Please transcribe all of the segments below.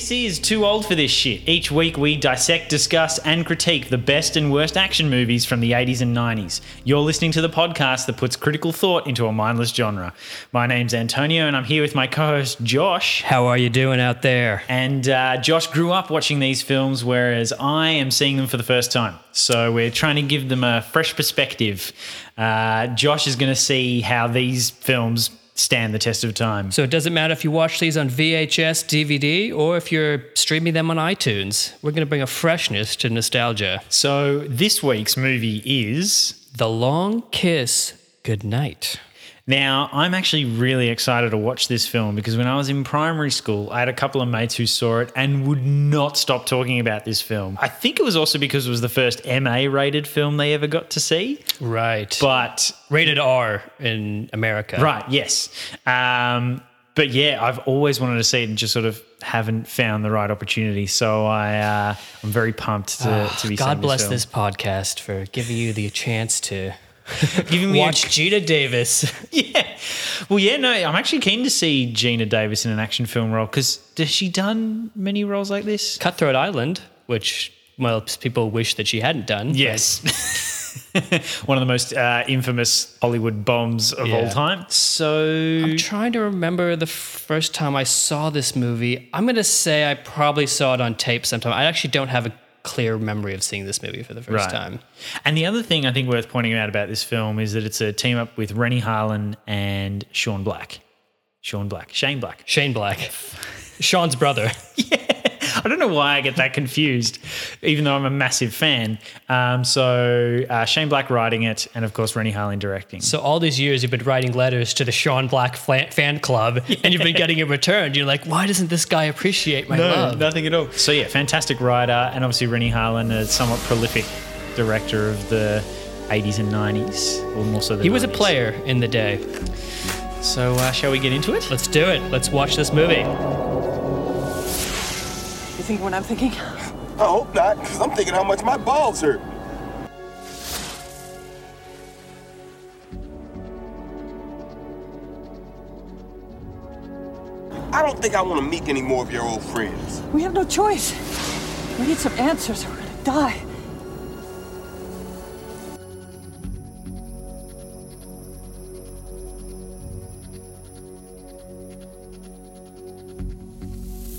This is Too Old for This Shit. Each week we dissect, discuss, and critique the best and worst action movies from the 80s and 90s. You're listening to the podcast that puts critical thought into a mindless genre. My name's Antonio, and I'm here with my co host Josh. How are you doing out there? And uh, Josh grew up watching these films, whereas I am seeing them for the first time. So we're trying to give them a fresh perspective. Uh, Josh is going to see how these films stand the test of time. So it doesn't matter if you watch these on VHS, DVD, or if you're streaming them on iTunes. We're going to bring a freshness to nostalgia. So this week's movie is The Long Kiss Goodnight. Now, I'm actually really excited to watch this film because when I was in primary school, I had a couple of mates who saw it and would not stop talking about this film. I think it was also because it was the first MA rated film they ever got to see. Right. But, rated R in America. right, yes. Um, but yeah, I've always wanted to see it and just sort of haven't found the right opportunity. So I, uh, I'm very pumped to, to be God bless this podcast for giving you the chance to Giving me a watch Geena Davis. yeah. Well, yeah, no, I'm actually keen to see Geena Davis in an action film role because has she done many roles like this? Cutthroat Island, which, well, people wish that she hadn't done. Yes. One of the most uh, infamous Hollywood bombs of all time. So, I'm trying to remember the first time I saw this movie. I'm going to say I probably saw it on tape sometime. I actually don't have a clear memory of seeing this movie for the first Right. time. and the other thing I think worth pointing out about this film is that it's a team up with Renny Harlin and Sean Black. Sean Black. Shane Black. Shane Black, Sean's brother. I don't know why I get that confused, even though I'm a massive fan. Um, so uh, Shane Black writing it, and of course Renny Harlin directing. So all these years you've been writing letters to the Sean Black fan club, and you've been getting it returned. You're like, why doesn't this guy appreciate my love? nothing at all. So yeah, fantastic writer, and obviously Renny Harlin, a somewhat prolific director of the 80s and 90s, or more so the He was a player in the day. So uh, shall we get into it? Let's do it. Let's watch this movie. Think what I'm thinking? I hope not, because I'm thinking how much my balls hurt. I don't think I want to meet any more of your old friends. We have no choice. We need some answers or we're gonna die.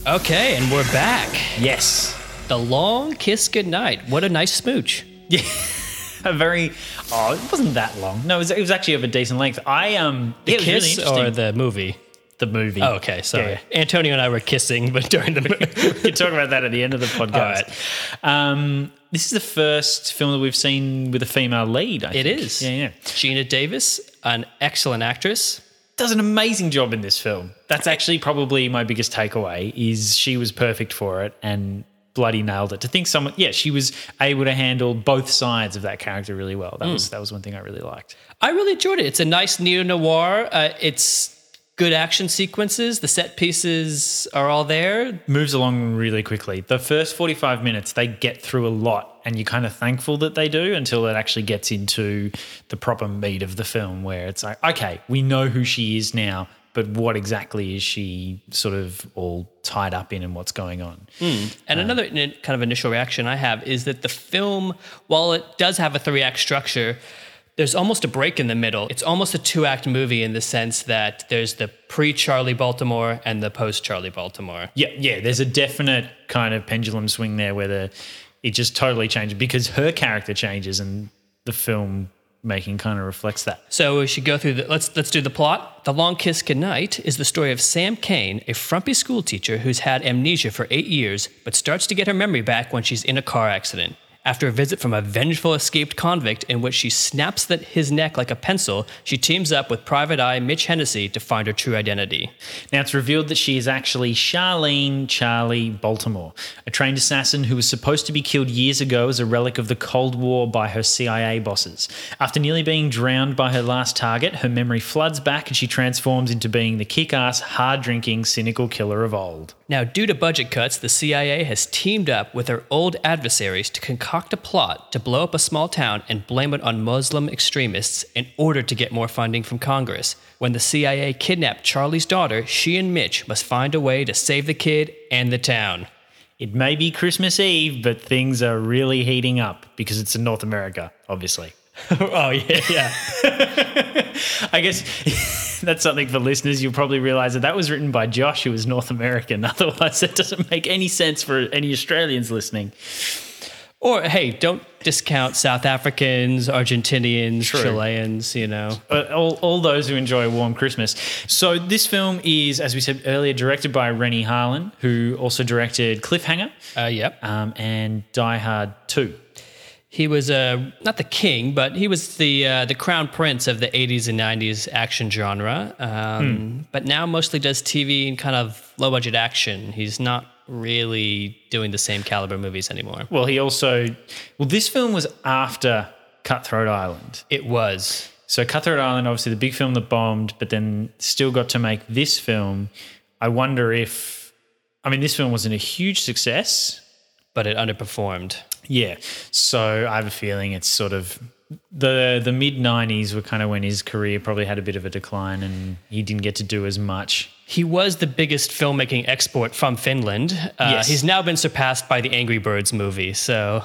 Okay, and we're back. Yes. The long kiss goodnight. What a nice smooch. Yeah. a very. Oh, it wasn't that long. No, it was, it was actually of a decent length. I um. The yeah, really kiss interesting. or the movie? the movie? Oh, okay, sorry. Yeah. Antonio and I were kissing, but during the movie. we can talk about that at the end of the podcast. Um, this is the first film that we've seen with a female lead. I It think. is. Yeah, yeah. Geena Davis, an excellent actress. Does an amazing job in this film. That's actually probably my biggest takeaway. Is she was perfect for it and bloody nailed it. To think someone, yeah, she was able to handle both sides of that character really well. That was that was one thing I really liked. I really enjoyed it. It's a nice neo noir. Uh, it's good action sequences. The set pieces are all there. moves along really quickly. The first 45 minutes, they get through a lot, and you're kind of thankful that they do until it actually gets into the proper meat of the film, where it's like, okay, we know who she is now, but what exactly is she sort of all tied up in and what's going on? Hmm. And um, another kind of initial reaction I have is that the film, while it does have a three act structure, there's almost a break in the middle. It's almost a two act movie in the sense that there's the pre Charlie Baltimore and the post Charlie Baltimore. Yeah, yeah, there's a definite kind of pendulum swing there where the it just totally changes because her character changes and the film making kind of reflects that. So we should go through the let's let's do the plot. The Long Kiss Goodnight is the story of Sam Kane, a frumpy school teacher who's had amnesia for eight years, but starts to get her memory back when she's in a car accident. After a visit from a vengeful escaped convict in which she snaps his neck like a pencil, she teams up with Private Eye Mitch Hennessy to find her true identity. Now it's revealed that she is actually Charlene Charlie Baltimore, a trained assassin who was supposed to be killed years ago as a relic of the Cold War by her CIA bosses. After nearly being drowned by her last target, her memory floods back and she transforms into being the kick ass, hard drinking, cynical killer of old. Now, due to budget cuts, the CIA has teamed up with their old adversaries to concoct a plot to blow up a small town and blame it on Muslim extremists in order to get more funding from Congress. When the CIA kidnapped Charlie's daughter, she and Mitch must find a way to save the kid and the town. It may be Christmas Eve, but things are really heating up because it's in North America, obviously. oh, yeah, yeah. I guess that's something for listeners. You'll probably realize that that was written by Josh, who is North American. Otherwise, that doesn't make any sense for any Australians listening. Or, hey, don't discount South Africans, Argentinians, True. Chileans, you know. Uh, all, all those who enjoy a warm Christmas. So this film is, as we said earlier, directed by Renny Harlin, who also directed Cliffhanger Uh, yep. um, and Die Hard 2. He was uh, not the king, but he was the uh, the crown prince of the 80s and 90s action genre. Um, But now mostly does TV and kind of low budget action. He's not really doing the same caliber movies anymore. Well, he also, well, this film was after Cutthroat Island. It was. So Cutthroat Island, obviously the big film that bombed, but then still got to make this film. I wonder if, I mean, this film wasn't a huge success. But it underperformed. Yeah. So I have a feeling it's sort of the the mid '90s were kind of when his career probably had a bit of a decline, and he didn't get to do as much. He was the biggest filmmaking export from Finland. Uh, Yes. He's now been surpassed by the Angry Birds movie. So,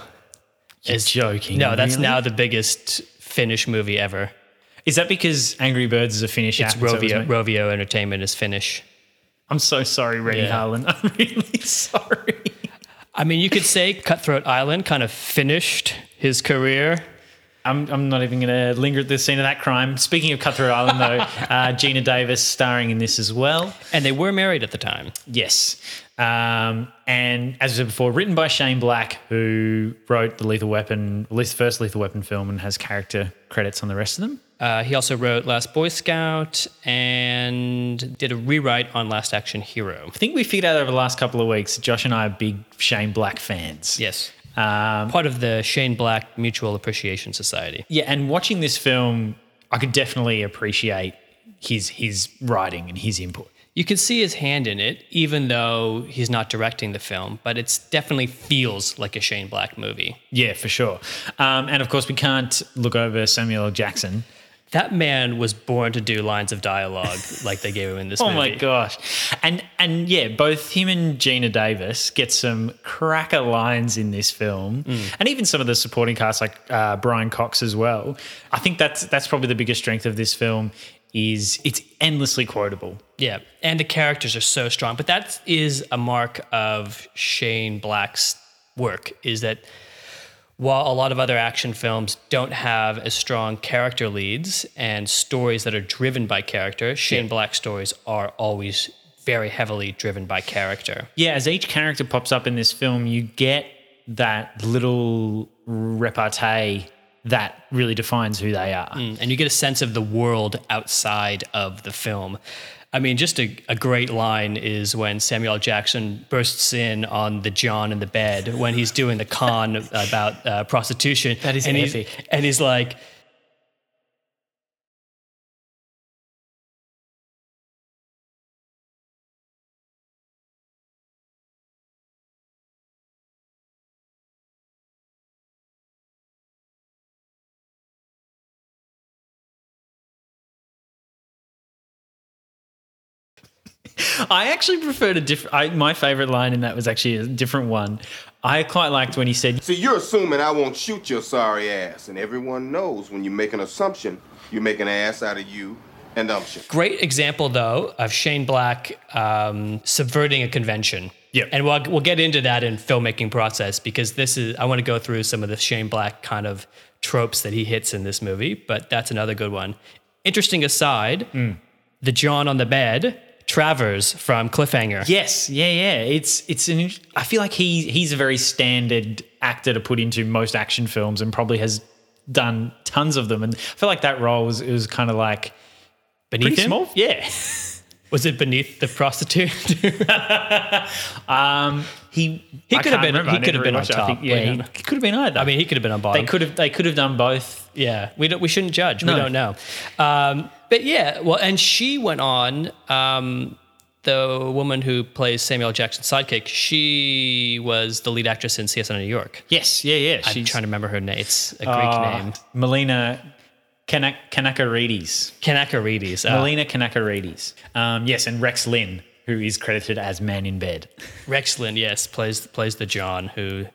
You're joking? no, that's really? now the biggest Finnish movie ever. Is that because Angry Birds is a Finnish? It's act, so it Rovio, Rovio Entertainment is Finnish. I'm so sorry, Renny Yeah. Harlin. I'm really sorry. I mean, you could say Cutthroat Island kind of finished his career. I'm, I'm not even going to linger at the scene of that crime. Speaking of Cutthroat Island, though, uh, Geena Davis starring in this as well. And they were married at the time. Yes. Um, and as I said before, written by Shane Black, who wrote the Lethal Weapon, at least the first Lethal Weapon film, and has character credits on the rest of them. Uh, he also wrote Last Boy Scout and did a rewrite on Last Action Hero. I think we figured out over the last couple of weeks, Josh and I are big Shane Black fans. Yes. Um, Part of the Shane Black Mutual Appreciation Society. yeah, and watching this film, I could definitely appreciate his his writing and his input. You can see his hand in it, even though he's not directing the film, but it definitely feels like a Shane Black movie. Yeah, for sure. Um, and of course, we can't look over Samuel L. Jackson. That man was born to do lines of dialogue like they gave him in this movie. Oh movie. my gosh. And and yeah, both him and Geena Davis get some cracker lines in this film. And even some of the supporting cast like uh, Brian Cox as well. I think that's that's probably the biggest strength of this film is it's endlessly quotable. Yeah, and the characters are so strong. But that is a mark of Shane Black's work is that while a lot of other action films don't have as strong character leads and stories that are driven by character, Shane Black stories are always very heavily driven by character. Yeah, as each character pops up in this film, you get that little repartee that really defines who they are. Mm, and you get a sense of the world outside of the film. I mean, just a, a great line is when Samuel L. Jackson bursts in on the John in the bed when he's doing the con about uh, prostitution. That is and he's, and he's like, I actually preferred a different. My favorite line in that was actually a different one. I quite liked when he said, See, you're assuming I won't shoot your sorry ass, and everyone knows when you make an assumption, you make an ass out of you and umption. Great example, though, of Shane Black um, subverting a convention. Yep. And we'll, we'll get into that in filmmaking process because this is, I want to go through some of the Shane Black kind of tropes that he hits in this movie, but that's another good one. Interesting aside, the John on the bed, Travers from Cliffhanger. "Yes, yeah, yeah." It's it's an. I feel like he he's a very standard actor to put into most action films, and probably has done tons of them. And I feel like that role was it was kind of like Beneath pretty him? small. Yeah. Was it beneath the prostitute? Um, he He I could have been- remember. he could have been on. I top, think- yeah, he could have been either. I mean, he could have been on bottom. they could have they could have done both. Yeah, we don't. We shouldn't judge. No. We don't know. Um, but yeah, well, and she went on. Um, the woman who plays Samuel Jackson's sidekick, she was the lead actress in CSI New York. Yes, yeah, yeah. I'm She's trying to remember her name. It's a Greek uh, name. Melina Kanak- Kanakaredes. Kanakaredes. Uh, Melina Kanakaredes. Um, yes, and Rex Lynn, who is credited as Man in Bed. Rex Linn, yes, plays plays the John who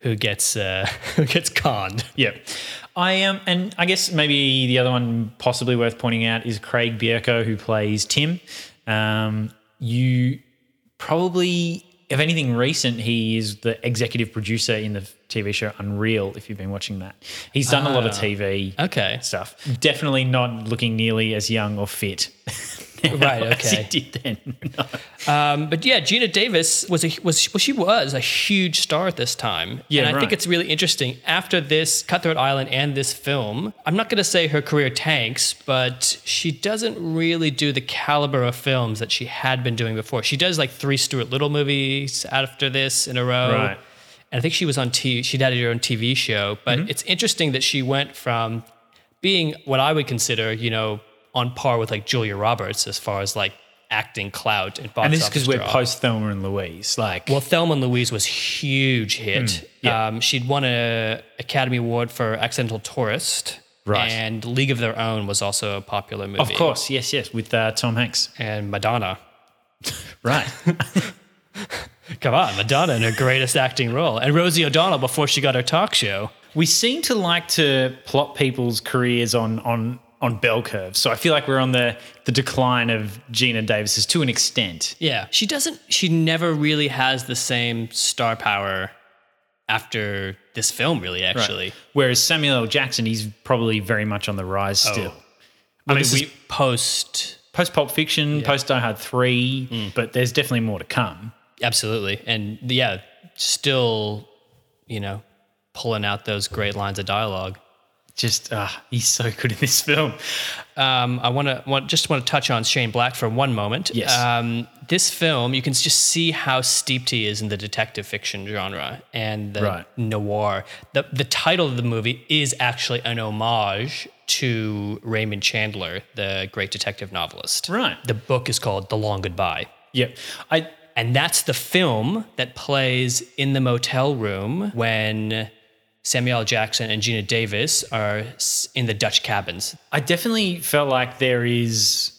who gets uh, who gets conned. Yeah. I am, um, and I guess maybe the other one possibly worth pointing out is Craig Bierko, who plays Tim. Um, you probably, if anything recent, he is the executive producer in the TV show Unreal. If you've been watching that, he's done a lot of TV Okay. stuff. Definitely not looking nearly as young or fit. Right, as he okay. did then. No. Um, but yeah, Geena Davis was a was well, she was a huge star at this time. Yeah, and I think it's really interesting. After this Cutthroat Island and this film, I'm not going to say her career tanks, but she doesn't really do the caliber of films that she had been doing before. She does like three Stuart Little movies after this in a row. Right. And I think she was on T. She had her own TV show. But Mm-hmm. it's interesting that she went from being what I would consider, you know, on par with like Julia Roberts as far as like acting clout and box And this is because we're draw. post Thelma and Louise. Like, Well, Thelma and Louise was huge hit. Mm, yeah. um, she'd won an Academy Award for Accidental Tourist. Right. And League of Their Own was also a popular movie. of course, yes, yes, with uh, Tom Hanks. And Madonna. Right. Come on, Madonna in her greatest acting role. And Rosie O'Donnell before she got her talk show. we seem to like to plot people's careers on on on bell curves. So I feel like we're on the the decline of Geena Davis's to an extent. Yeah. She doesn't, she never really has the same star power after this film, really, actually. Whereas Samuel L. Jackson, he's probably very much on the rise still. I mean, we post, post Pulp Fiction, post Die Hard three, Mm. but there's definitely more to come. absolutely. And yeah, still, you know, pulling out those great lines of dialogue. Just uh, he's so good in this film. Um, I want to want, just want to touch on Shane Black for one moment. Yes. Um, this film, you can just see how steeped he is in the detective fiction genre and the Right. noir. The the title of the movie is actually an homage to Raymond Chandler, the great detective novelist. Right. The book is called The Long Goodbye. Yep. I And that's the film that plays in the motel room when Samuel. Jackson and Geena Davis are in the Dutch cabins. I definitely felt like there is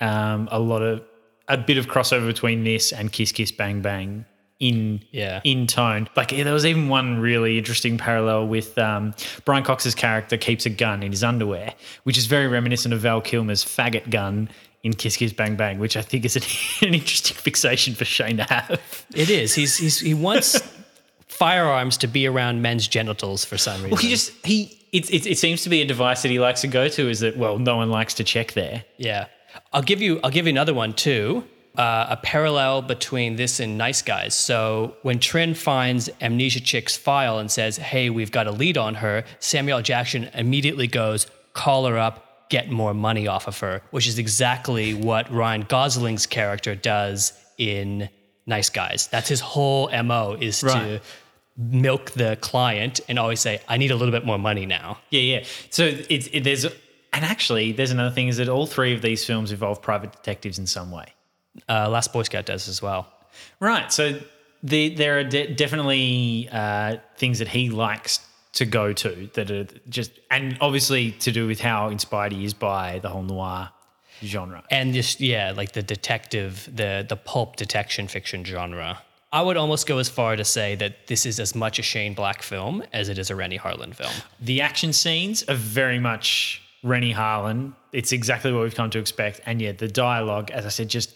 um, a lot of a bit of crossover between this and Kiss Kiss Bang Bang in Yeah. in tone. Like yeah, there was even one really interesting parallel with um, Brian Cox's character keeps a gun in his underwear, which is very reminiscent of Val Kilmer's faggot gun in Kiss Kiss Bang Bang, which I think is an, an interesting fixation for Shane to have. It is. He's, he's he wants firearms to be around men's genitals for some reason. Well, he just he it, it, it seems to be a device that he likes to go to. Is that well, no one likes to check there. yeah. I'll give you I'll give you another one too. Uh, a parallel between this and Nice Guys. So when Trin finds Amnesia Chick's file and says, "Hey, we've got a lead on her," Samuel Jackson immediately goes, "Call her up, get more money off of her," which is exactly what Ryan Gosling's character does in Nice Guys. That's his whole mo is to Right. Milk the client and always say, "I need a little bit more money now." Yeah, yeah. So it's it, there's and actually there's another thing is that all three of these films involve private detectives in some way. Uh, Last Boy Scout does as well. Right. So the, there are de- definitely uh, things that he likes to go to that are just and obviously to do with how inspired he is by the whole noir genre. and just yeah, like the detective, the the pulp detection fiction genre. I would almost go as far to say that this is as much a Shane Black film as it is a Renny Harlin film. The action scenes are very much Renny Harlin. It's exactly what we've come to expect. And yeah, the dialogue, as I said, just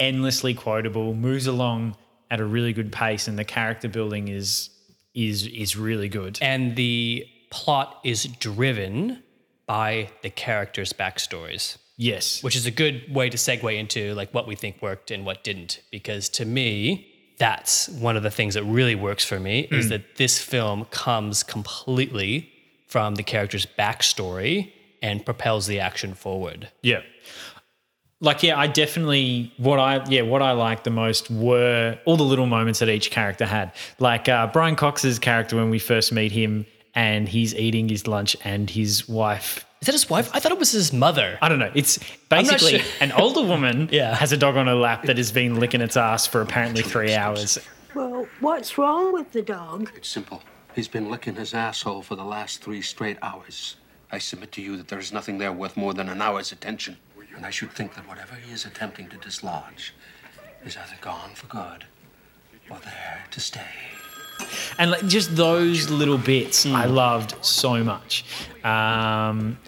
endlessly quotable, moves along at a really good pace, and the character building is is is really good. And the plot is driven by the characters' backstories, Yes. which is a good way to segue into like what we think worked and what didn't. Because to me, that's one of the things that really works for me is that this film comes completely from the character's backstory and propels the action forward. Yeah. Like yeah, I definitely what I yeah what I liked the most were all the little moments that each character had. Like uh, Brian Cox's character when we first meet him and he's eating his lunch and his wife Is that his wife? I thought it was his mother. I don't know. It's basically sure. an older woman Yeah. has a dog on her lap that has been licking its ass for apparently three hours. Well, what's wrong with the dog? It's simple. He's been licking his asshole for the last three straight hours. I submit to you that there is nothing there worth more than an hour's attention. And I should think that whatever he is attempting to dislodge is either gone for good or there to stay. And like just those little bits I Hmm. loved so much. Um,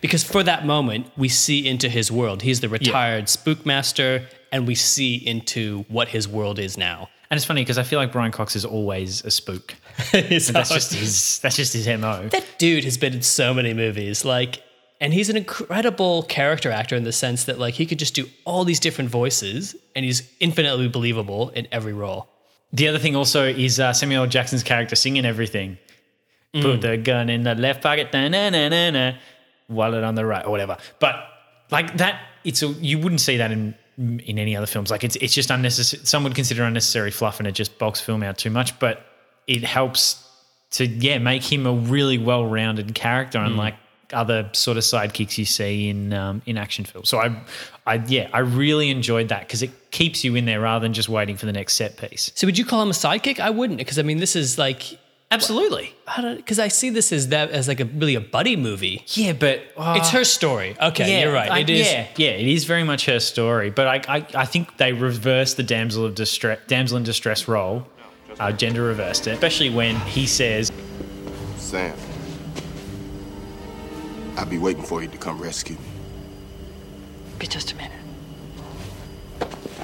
Because for that moment, we see into his world. He's the retired spook master, and we see into what his world is now. and it's funny because I feel like Brian Cox is always a spook. That's just his that's just his MO. that dude has been in so many movies like and he's an incredible character actor in the sense that like he could just do all these different voices and he's infinitely believable in every role The other thing also is uh, Samuel Jackson's character singing everything. Mm. Put the gun in the left pocket, na na na na, wallet on the right, or whatever. But like that, it's a, you wouldn't see that in in any other films. Like it's it's just unnecessary. Some would consider unnecessary fluff, and it just bulks film out too much. But it helps to yeah make him a really well rounded character, Mm. unlike other sort of sidekicks you see in um, in action films. So I I yeah I really enjoyed that because it keeps you in there rather than just waiting for the next set piece. so would you call him a sidekick i wouldn't because i mean this is like Absolutely. because i see this as that as like a really a buddy movie Yeah, but uh, it's her story okay yeah, you're right I- it is Yeah, yeah, it is very much her story. But I, I, I think they reversed the damsel of distress, damsel in distress role. Uh, gender reversed it, especially when he says, Sam, I'll be waiting for you to come rescue me. Be just a minute.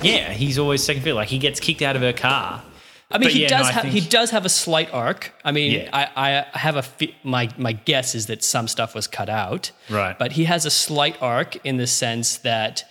"Yeah, he's always second fiddle." Like he gets kicked out of her car. I mean, But he yeah, does no, have think- he does have a slight arc. I mean, Yeah. I, I have a fe- my my guess is that some stuff was cut out, Right. But he has a slight arc in the sense that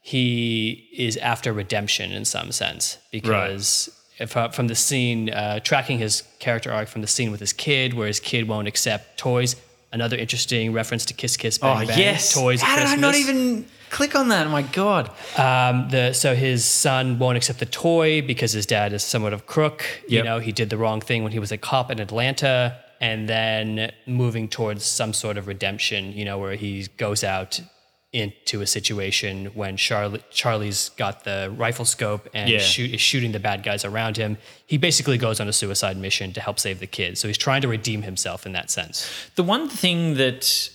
he is after redemption in some sense because if uh, from the scene uh, tracking his character arc from the scene with his kid where his kid won't accept toys. Another interesting reference to Kiss Kiss Bang Oh Bang. yes, toys. How did I not even click on that? Oh my god. Um, the so his son won't accept the toy because his dad is somewhat of a crook. You know, he did the wrong thing when he was a cop in Atlanta, and then moving towards some sort of redemption. You know, where he goes out into a situation when Charlie Charlie's got the rifle scope and Yeah. shoot, is shooting the bad guys around him. He basically goes on a suicide mission to help save the kids. So he's trying to redeem himself in that sense. The one thing that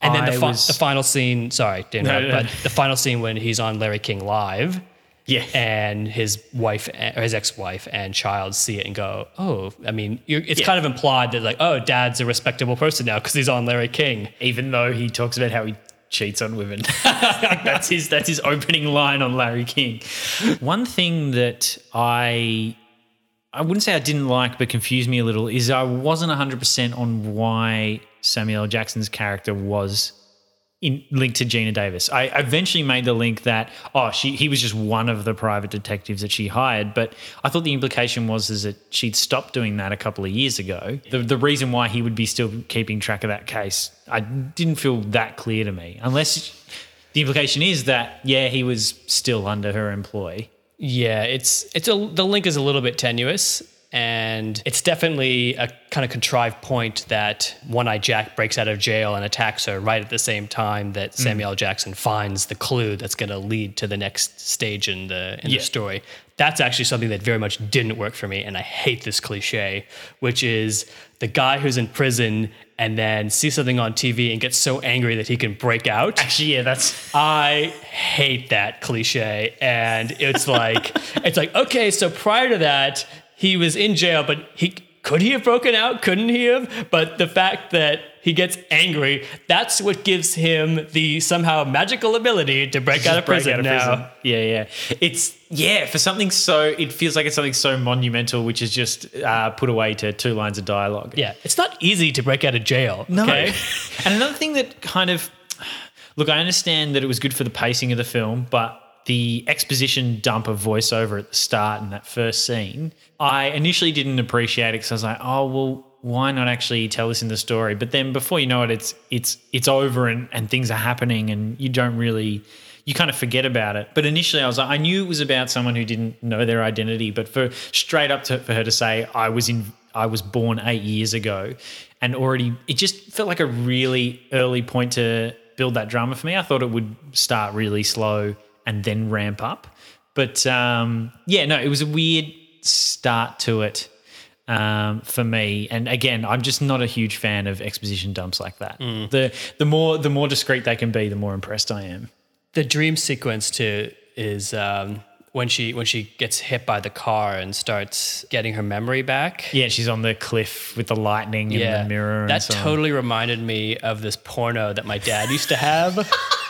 And then the, fi- was- the final scene. Sorry, interrupt, no, no. but the final scene when he's on Larry King live yeah, and his wife or his ex-wife and child see it and go, "Oh, I mean, you're, it's Yeah. kind of implied that like, oh, dad's a respectable person now because he's on Larry King." even though he talks about how he cheats on women. that's his that's his opening line on Larry King. One thing that I I wouldn't say I didn't like but confused me a little is I wasn't 100% on why Samuel L. Jackson's character was in, linked to Geena Davis. I eventually made the link that oh she he was just one of the private detectives that she hired, but I thought the implication was is that she'd stopped doing that a couple of years ago. The the reason why he would be still keeping track of that case, I didn't feel that clear to me. Unless the implication is that yeah, he was still under her employ. Yeah, it's it's a the link is a little bit tenuous, and it's definitely a kind of contrived point that One Eye Jack breaks out of jail and attacks her right at the same time that mm. Samuel L. Jackson finds the clue that's going to lead to the next stage in the in Yeah. the story. That's actually something that very much didn't work for me, and I hate this cliche, which is the guy who's in prison and then sees something on TV and gets so angry that he can break out. Actually, yeah, that's I hate that cliche. And it's like, it's like, okay, so prior to that, he was in jail, but he could he have broken out? Couldn't he have? But the fact that he gets angry, that's what gives him the somehow magical ability to break out of break prison out of now. prison. Yeah, yeah. It's yeah for something so. It feels like it's something so monumental, which is just uh, put away to two lines of dialogue. Yeah, it's not easy to break out of jail. No. Okay? and another thing that kind of look, I understand that it was good for the pacing of the film, but the exposition dump of voiceover at the start in that first scene, I initially didn't appreciate it because I was like, oh well, why not actually tell us in the story? But then before you know it, it's it's it's over and, and things are happening and you don't really you kind of forget about it. But initially I was like, I knew it was about someone who didn't know their identity, but for straight up to for her to say I was in I was born eight years ago, and already it just felt like a really early point to build that drama for me. I thought it would start really slow and then ramp up, but um, yeah, no, it was a weird start to it um, for me. And again, I'm just not a huge fan of exposition dumps like that. The the more the more discreet they can be, the more impressed I am. The dream sequence too is um, when she when she gets hit by the car and starts getting her memory back. Yeah, she's on the cliff with the lightning and the mirror. that and so on. totally reminded me of this porno that my dad used to have.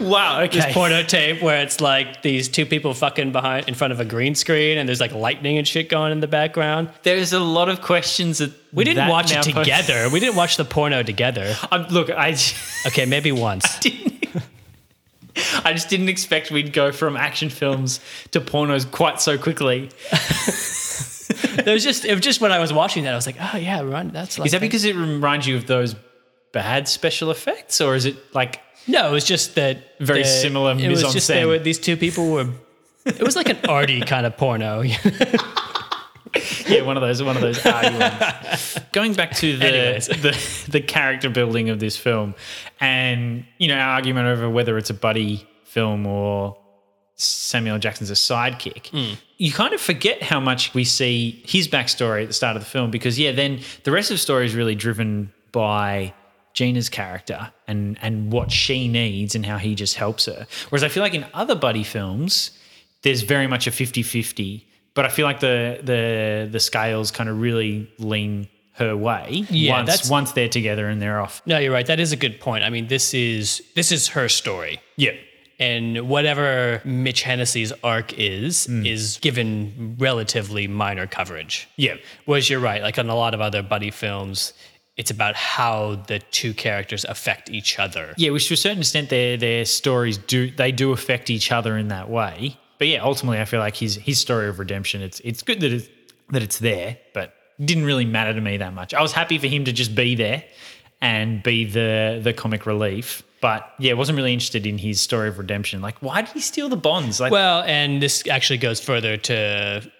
Wow. Okay. this porno tape where it's like these two people fucking behind in front of a green screen and there's like lightning and shit going in the background. There's a lot of questions that We didn't that watch it together. we didn't watch the porno together. Um, look, I, Okay, maybe once. I just didn't expect we'd go from action films to pornos quite so quickly. There was just it was just when I was watching that I was like, oh yeah, run. That's like Is that because it reminds you of those bad special effects, or is it like no? It was just that Very the- similar It was just there were these two people were. It was like an arty kind of porno. yeah, one of those, one of those arty ones. Going back to the, Anyways. the the character building of this film, and you know, our argument over whether it's a buddy film or Samuel Jackson's a sidekick. Hmm. You kind of forget how much we see his backstory at the start of the film because yeah, then the rest of the story is really driven by Geena's character and and what she needs and how he just helps her. Whereas I feel like in other buddy films, there's very much a 50-50, but I feel like the the the scales kind of really lean her way Yeah, once that's- once they're together and they're off. no, you're right. That is a good point. I mean, this is this is her story. Yeah. and whatever Mitch Hennessy's arc is Hmm. is given relatively minor coverage. Yeah. Whereas you're right, like on a lot of other buddy films, it's about how the two characters affect each other. Yeah, which to a certain extent their their stories do they do affect each other in that way. But yeah, ultimately I feel like his his story of redemption, it's it's good that it's that it's there, but it didn't really matter to me that much. I was happy for him to just be there and be the the comic relief. But yeah, wasn't really interested in his story of redemption. Like, why did he steal the bonds? Like, Well, and this actually goes further to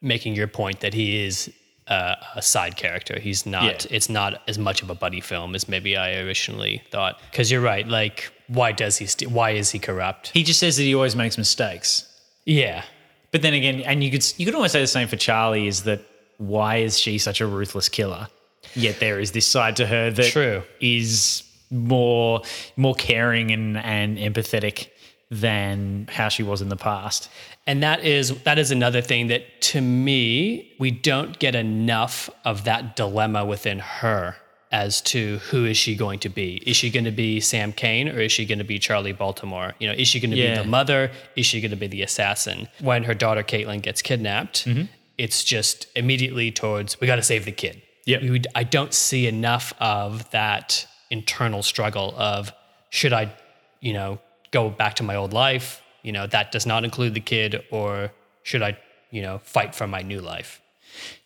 making your point that he is uh, a side character. He's not. Yeah. It's not as much of a buddy film as maybe I originally thought. Because you're right. Like, why does he? St- why is he corrupt? he just says that he always makes mistakes. Yeah. But then again, and you could you could almost say the same for Charlie is that why is she such a ruthless killer? Yet there is this side to her that True. is more more caring and, and empathetic than how she was in the past. And that is that is another thing that to me we don't get enough of that dilemma within her as to who is she going to be? Is she going to be Sam Kane or is she going to be Charlie Baltimore? You know, is she going to Yeah. be the mother? Is she going to be the assassin? When her daughter Caitlin gets kidnapped, mm-hmm. it's just immediately towards we got to save the kid. We I don't see enough of that internal struggle of should I, you know, go back to my old life? You know, that does not include the kid, or should I, you know, fight for my new life?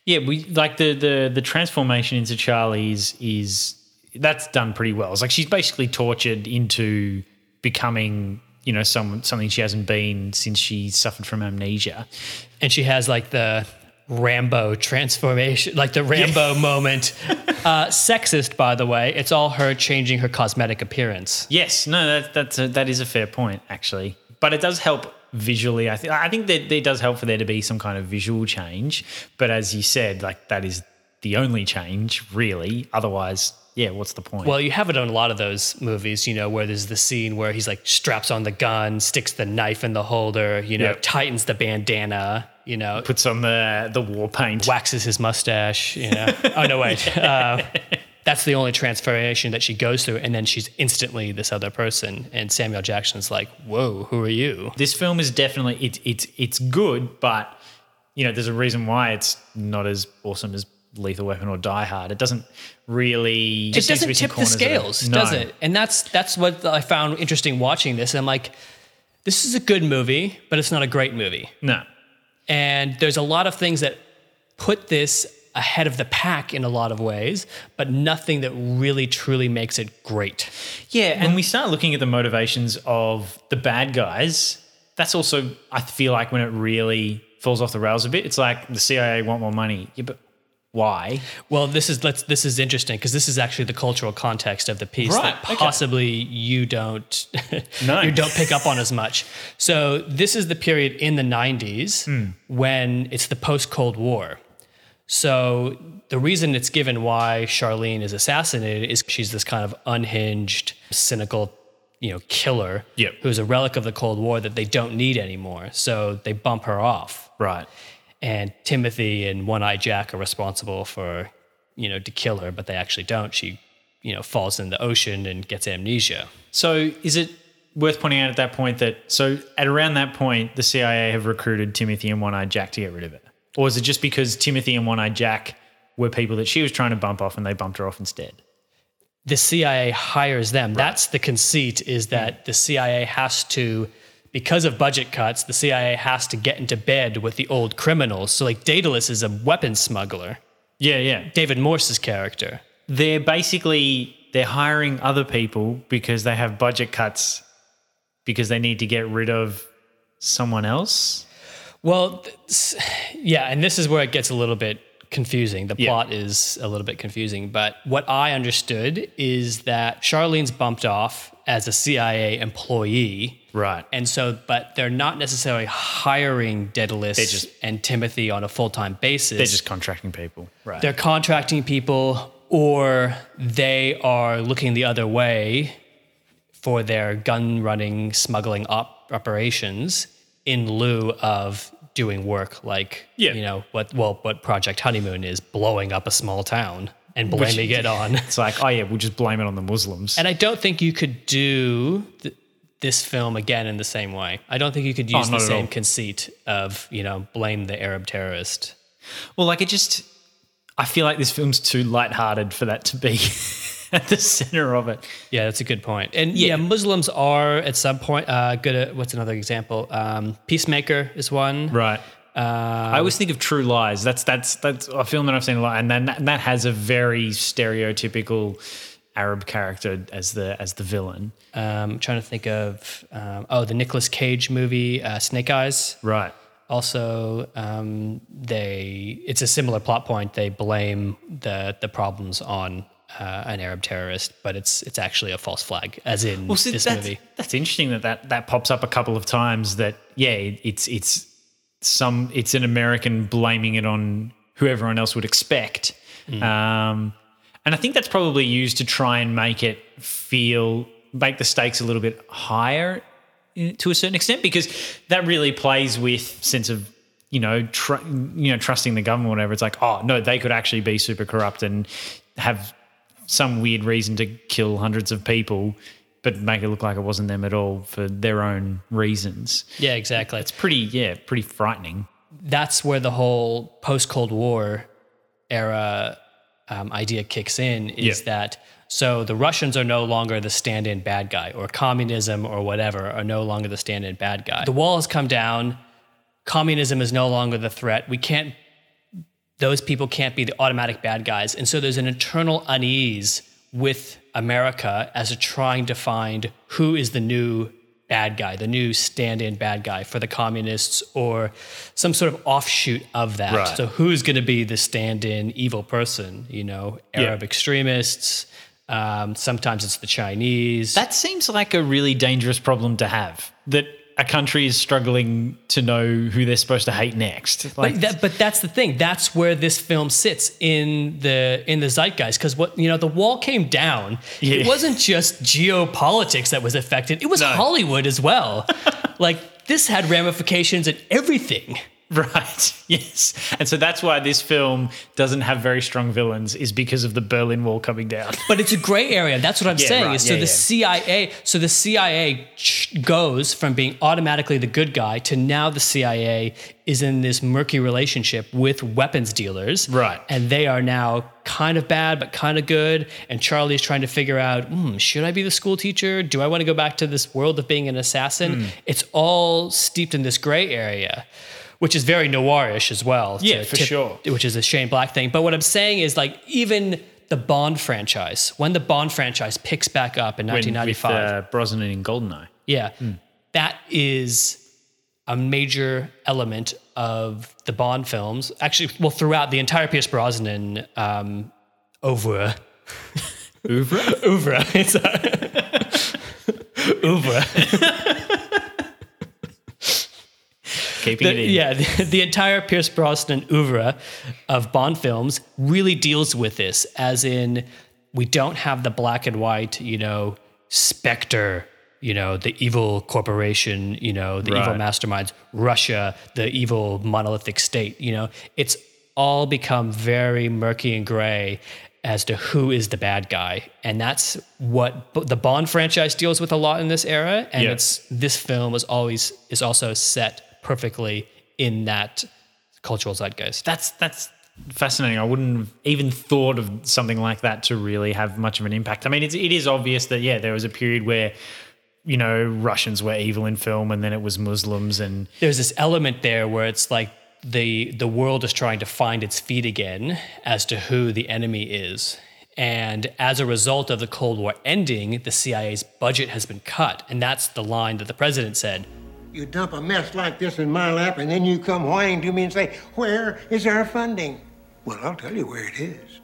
Yeah, we like the the the transformation into Charlie is is that's done pretty well. It's like she's basically tortured into becoming you know some something she hasn't been since she suffered from amnesia. And she has like the Rambo transformation, like the Rambo moment. Uh, sexist, by the way. It's all her changing her cosmetic appearance. Yes, no, that that's a, that is a fair point actually, but it does help visually. I think I think that it does help for there to be some kind of visual change. But as you said, like that is the only change really. Otherwise, yeah, what's the point? Well, you have it on a lot of those movies, you know, where there's the scene where he's like straps on the gun, sticks the knife in the holder, you know, Yep. tightens the bandana, you know, puts on the the war paint. waxes his mustache, you know. oh no, wait. Uh, that's the only transformation that she goes through, and then she's instantly this other person. And Samuel Jackson's like, "Whoa, who are you?" This film is definitely it's it's it's good, but you know, there's a reason why it's not as awesome as Lethal Weapon or Die Hard. It doesn't really It just seems to doesn't tip the corners that are- scales, No. does it? And that's that's what I found interesting watching this. I'm like, this is a good movie, but it's not a great movie. No. And there's a lot of things that put this ahead of the pack in a lot of ways, but nothing that really truly makes it great. Yeah, and we start looking at the motivations of the bad guys. That's also, I feel like, when it really falls off the rails a bit. It's like the CIA want more money. Yeah, but why. Well, this is let's this is interesting because this is actually the cultural context of the piece Right, that okay. possibly you don't No. you don't pick up on as much. So this is the period in the 90s Hmm. when it's the post Cold War. So the reason it's given why Charlene is assassinated is she's this kind of unhinged, cynical, you know, killer Yep. who's a relic of the Cold War that they don't need anymore. So they bump her off Right. And Timothy and One Eye Jack are responsible for, you know, to kill her, but they actually don't. She, you know, falls in the ocean and gets amnesia. So is it worth pointing out at that point that so at around that point the CIA have recruited Timothy and One Eye Jack to get rid of it, or is it just because Timothy and One Eye Jack were people that she was trying to bump off and they bumped her off instead? The CIA hires them. That's the conceit is that the CIA has to because of budget cuts, the CIA has to get into bed with the old criminals. So like Daedalus is a weapons smuggler. Yeah, yeah. David Morse's character. They're basically they're hiring other people because they have budget cuts because they need to get rid of someone else. Well, yeah, and this is where it gets a little bit confusing. The Yeah. plot is a little bit confusing, but what I understood is that Charlene's bumped off as a CIA employee. Right. And so, but they're not necessarily hiring Daedalus just- and Timothy on a full time basis. They're just contracting people. Right. they're contracting people, or they are looking the other way for their gun running, smuggling op- operations in lieu of doing work like Yeah. you know what well what Project Honeymoon is blowing up a small town and blaming it on. it's like, oh yeah, we'll just blame it on the Muslims. And I don't think you could do th- this film again in the same way. I don't think you could use Oh, the same conceit of you know blame the Arab terrorist. Well, like it just, I feel like this film's too lighthearted for that to be at the center of it. Yeah, that's a good point. And yeah, Muslims are at some point uh, good at what's another example? Um, Peacemaker is one. Right. I always think of True Lies. That's that's that's a film that I've seen a lot, and then that, that has a very stereotypical Arab character as the as the villain. Um, I'm trying to think of um, oh the Nicolas Cage movie uh, Snake Eyes. Right. Also, um, they it's a similar plot point. They blame the the problems on uh, an Arab terrorist, but it's it's actually a false flag, as in Well, this that's, movie. that's interesting that, that that pops up a couple of times. That yeah, it- it's it's some it's an American blaming it on who everyone else would expect, um, and I think that's probably used to try and make it feel make the stakes a little bit higher eh, to a certain extent because that really plays with sense of you know tr- you know trusting the government or whatever. It's like oh no, they could actually be super corrupt and have some weird reason to kill hundreds of people, but make it look like it wasn't them at all for their own reasons. Yeah, exactly. It's pretty, yeah, pretty frightening. that's where the whole post Cold War era um, idea kicks in is Yeah. that so the Russians are no longer the stand in bad guy, or communism or whatever are no longer the stand in bad guy. The wall has come down. Communism is no longer the threat. We can't, those people can't be the automatic bad guys. And so there's an internal unease with America as a trying to find who is the new bad guy, the new stand in bad guy for the communists or some sort of offshoot of that. Right. So who's going to be the stand in evil person? You know, Arab Yeah. extremists. Um, sometimes it's the Chinese. That seems like a really dangerous problem to have. That a country is struggling to know who they're supposed to hate next. Like, but, that, but that's the thing. That's where this film sits in the in the zeitgeist. Because what you know, the wall came down. Yeah. It wasn't just geopolitics that was affected. It was Hollywood as well. like this had ramifications in everything. right, yes. And so that's why this film doesn't have very strong villains, is because of the Berlin Wall coming down. But it's a gray area. That's what I'm Yeah, saying. right. Is so Yeah, the yeah. CIA, so the CIA goes from being automatically the good guy to now the CIA is in this murky relationship with weapons dealers. Right. And they are now kind of bad, but kind of good. And Charlie's trying to figure out, hmm, should I be the school teacher? Do I want to go back to this world of being an assassin? Hmm. It's all steeped in this gray area. Which is very noirish as well. Yeah, for sure. which is a Shane Black thing. But what I'm saying is like even the Bond franchise, when the Bond franchise picks back up in When- 1995, With uh, Brosnan and Goldeneye. yeah, that is a major element of the Bond films. Actually, well, throughout the entire Pierce Brosnan um, oeuvre. Oeuvre? oeuvre. It's a- oeuvre. Keeping The- it in. yeah, the, the entire Pierce Brosnan oeuvre of Bond films really deals with this, as in we don't have the black and white, you know, Spectre, you know, the evil corporation, you know, the evil masterminds, Russia, the evil monolithic state. You know, it's all become very murky and gray as to who is the bad guy, and that's what b- the Bond franchise deals with a lot in this era. And Yeah. it's this film is always is also set perfectly in that cultural zeitgeist. That's that's fascinating. I wouldn't have even thought of something like that to really have much of an impact. I mean, it's, it is obvious that yeah, there was a period where you know Russians were evil in film, and then it was Muslims, and there's this element there where it's like the the world is trying to find its feet again as to who the enemy is. And as a result of the Cold War ending, the CIA's budget has been cut. And that's the line that the president said. You dump a mess like this in my lap, and then you come whining to me and say, Where is our funding? Well, I'll tell you where it is.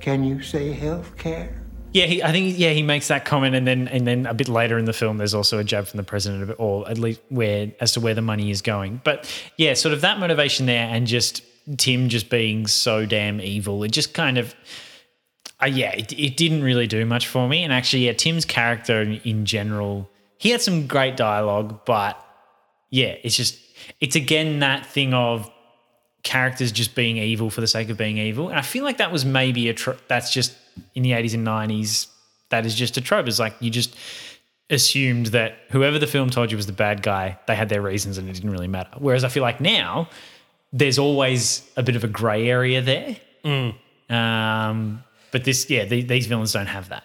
Can you say health care? yeah, he, I think yeah he makes that comment, and then and then a bit later in the film, there's also a jab from the president, of it, or at least where as to where the money is going. But yeah, sort of that motivation there, and just Tim just being so damn evil, it just kind of. Uh, yeah, it, it didn't really do much for me. And actually, yeah, Tim's character in, in general, he had some great dialogue, but yeah, it's just, it's again that thing of characters just being evil for the sake of being evil. And I feel like that was maybe a, tro- that's just in the 80s and 90s, that is just a trope. It's like you just assumed that whoever the film told you was the bad guy, they had their reasons and it didn't really matter. Whereas I feel like now, there's always a bit of a grey area there. Um, but this, yeah, the, these villains don't have that.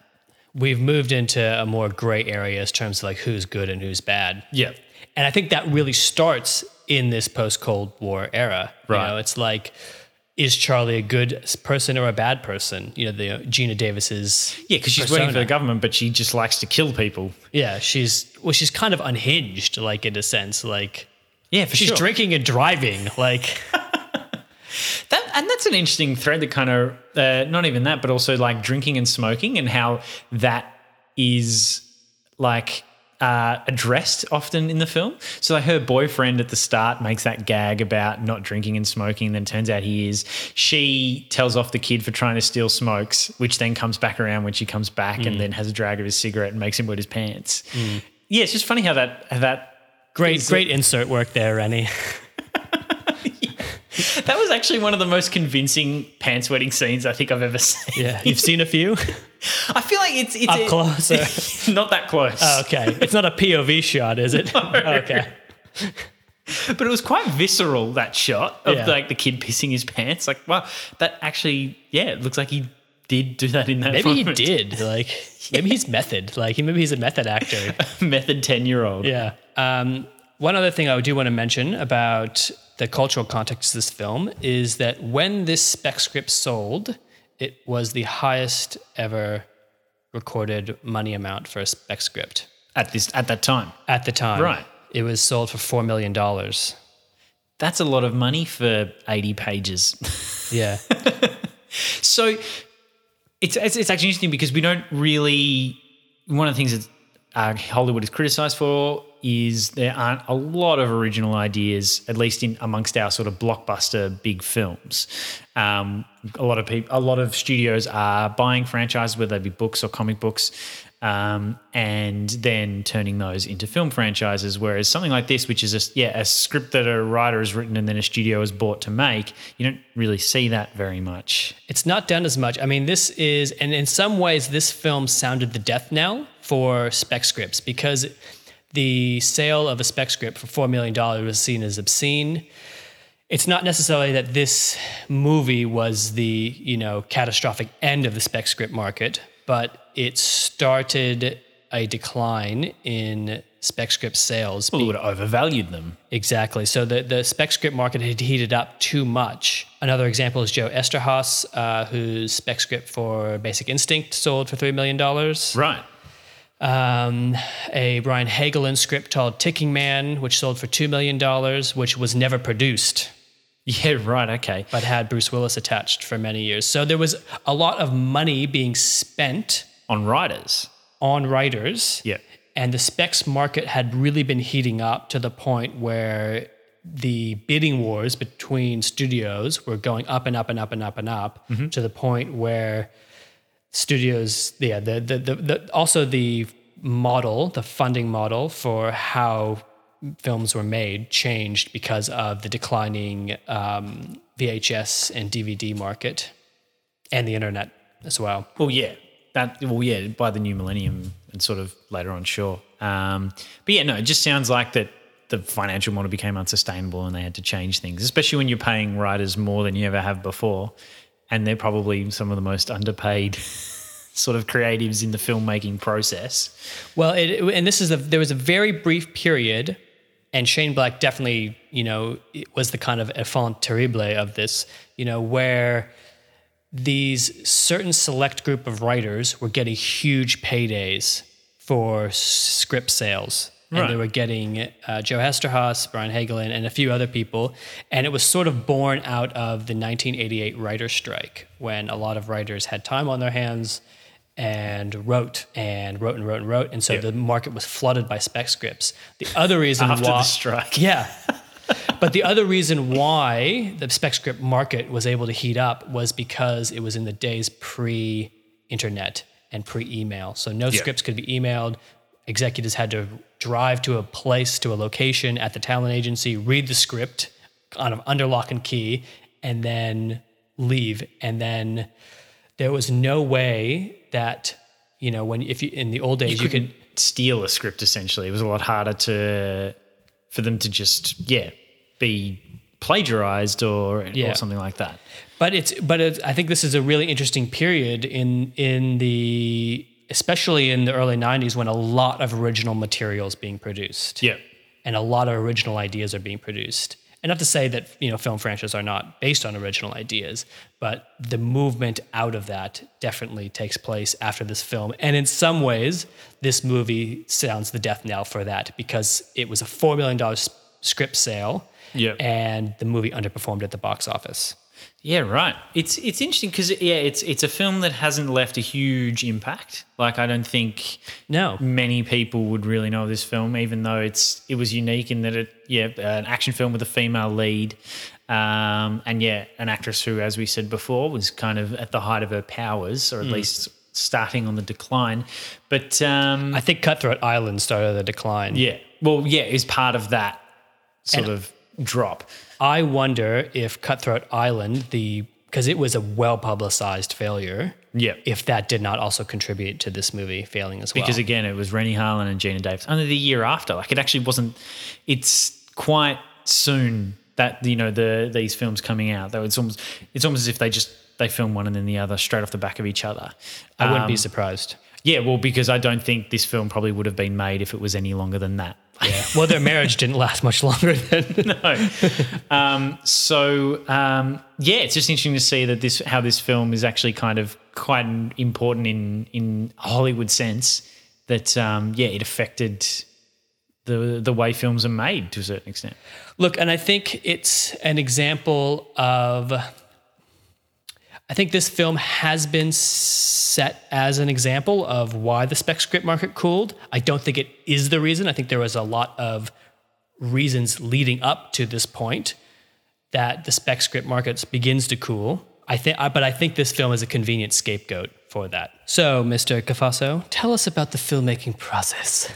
We've moved into a more gray area in terms of like who's good and who's bad. Yeah. And I think that really starts in this post Cold War era. You Right. know, it's like, is Charlie a good person or a bad person? You know, the Geena Davis's Yeah, because she's working for the government, but she just likes to kill people. Yeah, she's well, she's kind of unhinged, like in a sense. Like Yeah, for she's sure. drinking and driving. Like That and that's an interesting thread that kind of uh, not even that, but also like drinking and smoking and how that is like uh, addressed often in the film. So like her boyfriend at the start makes that gag about not drinking and smoking, then turns out he is. She tells off the kid for trying to steal smokes, which then comes back around when she comes back and then has a drag of his cigarette and makes him wet his pants. Yeah, it's just funny how that how that great, Is it- great insert work there, Renny. that was actually one of the most convincing pants wetting scenes I think I've ever seen. Yeah, you've seen a few. I feel like it's it's Up a- close, not that close. Oh, okay, it's not a POV shot, is it? Okay. But it was quite visceral that shot of Yeah. like the kid pissing his pants. Like, wow, that actually, yeah, it looks like he did do that in that. Maybe he did. Like maybe he's method. Like maybe he's a method actor. Method ten year old. Yeah. Um, one other thing I do want to mention about the cultural context of this film is that when this spec script sold, it was the highest ever recorded money amount for a spec script At this at that time, at the time. Right. It was sold for four million dollars. that's a lot of money for eighty pages. Yeah. So it's, it's it's actually interesting because we don't really. One of the things that uh, Hollywood is criticized for is there aren't a lot of original ideas, at least in amongst our sort of blockbuster big films. Um, a lot of people, a lot of studios are buying franchises, whether they be books or comic books. Um, and then turning those into film franchises. Whereas something like this, which is a yeah a script that a writer has written and then a studio has bought to make, you don't really see that very much. It's not done as much. I mean, this is, and in some ways, this film sounded the death knell for spec scripts because the sale of a spec script for $4 million was seen as obscene. It's not necessarily that this movie was the, you know, catastrophic end of the spec script market, but it started a decline in spec script sales. Well, it would have overvalued them. Exactly. So the, the spec script market had heated up too much. Another example is Joe Eszterhas, uh, whose spec script for Basic Instinct sold for $3 million. Right. Um, a Brian Helgeland script called Ticking Man, which sold for $2 million, which was never produced, Yeah, right. Okay. but had Bruce Willis attached for many years. So there was a lot of money being spent On writers. on writers. Yeah. And the specs market had really been heating up to the point where the bidding wars between studios were going up and up and up and up and up to the point where studios, yeah, the, the, the, the also the model, the funding model for how films were made changed because of the declining um, VHS and DVD market and the internet as well. Well, yeah, that. Well, yeah, by the new millennium and sort of later on, sure. Um, but yeah, no, it just sounds like that the financial model became unsustainable and they had to change things, especially when you're paying writers more than you ever have before, and they're probably some of the most underpaid sort of creatives in the filmmaking process. Well, it, and this is a there was a very brief period, and Shane Black definitely, you know, was the kind of enfant terrible of this, you know, where these certain select group of writers were getting huge paydays for script sales. And they were getting uh, Joe Eszterhas, Brian Helgeland, and a few other people. And it was sort of born out of the 1988 writer strike when a lot of writers had time on their hands and wrote and wrote and wrote and wrote. And so the market was flooded by spec scripts. The other reason After the why. strike. Yeah. but the other reason why the spec script market was able to heat up was because it was in the days pre internet and pre email. So no scripts could be emailed. Executives had to drive to a place, to a location at the talent agency, read the script kind of under lock and key, and then leave. And then there was no way that, you know, when if you in the old days you, could could steal a script essentially. It was a lot harder to for them to just yeah be plagiarized or Yeah. or something like that. But it's but it's, I think this is a really interesting period in in the especially in the early '90s when a lot of original material is being produced. Yeah. and a lot of original ideas are being produced. And not to say that you know film franchises are not based on original ideas, but the movement out of that definitely takes place after this film. And in some ways, this movie sounds the death knell for that because it was a four million dollars script sale, Yeah. and the movie underperformed at the box office. Yeah, right. It's it's interesting because yeah, it's it's a film that hasn't left a huge impact. Like I don't think No. many people would really know this film, even though it's it was unique in that it yeah an action film with a female lead, um, and yeah an actress who, as we said before, was kind of at the height of her powers, or at least starting on the decline. But um, I think Cutthroat Island started the decline. yeah, well, yeah, is part of that sort And- of drop. I wonder if Cutthroat Island, the because it was a well publicized failure, Yeah. if that did not also contribute to this movie failing as well. because again, it was Renny Harlin and Geena Davis. Only the year after, like it actually wasn't. It's quite soon that you know the these films coming out. Though it's almost it's almost as if they just they film one and then the other straight off the back of each other. I wouldn't be Um, surprised. Yeah, well, because I don't think this film probably would have been made if it was any longer than that. Yeah. well, their marriage didn't last much longer than. no. Um, so um, yeah, it's just interesting to see that this how this film is actually kind of quite important in in a Hollywood sense. That um, yeah, it affected the the way films are made to a certain extent. Look, and I think it's an example of. I think this film has been set as an example of why the spec script market cooled. I don't think it is the reason. I think there was a lot of reasons leading up to this point that the spec script market begins to cool. I think, but I think this film is a convenient scapegoat for that. So, Mr. Cafaso, tell us about the filmmaking process.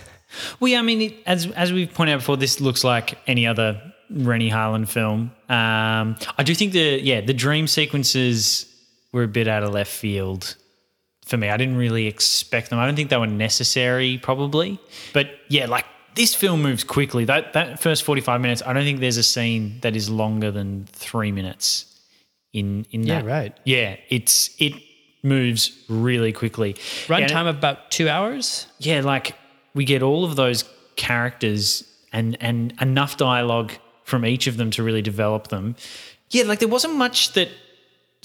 Well, yeah, I mean, it, as as we've pointed out before, this looks like any other Renny Harlin film. Um, I do think the yeah the dream sequences were a bit out of left field for me. I didn't really expect them. I don't think they were necessary, probably. But yeah, like this film moves quickly. That that first forty five minutes, I don't think there's a scene that is longer than three minutes. In in that, Yeah, right. Yeah, it's it moves really quickly. Runtime of about two hours. yeah, like we get all of those characters and and enough dialogue from each of them to really develop them. Yeah, like there wasn't much that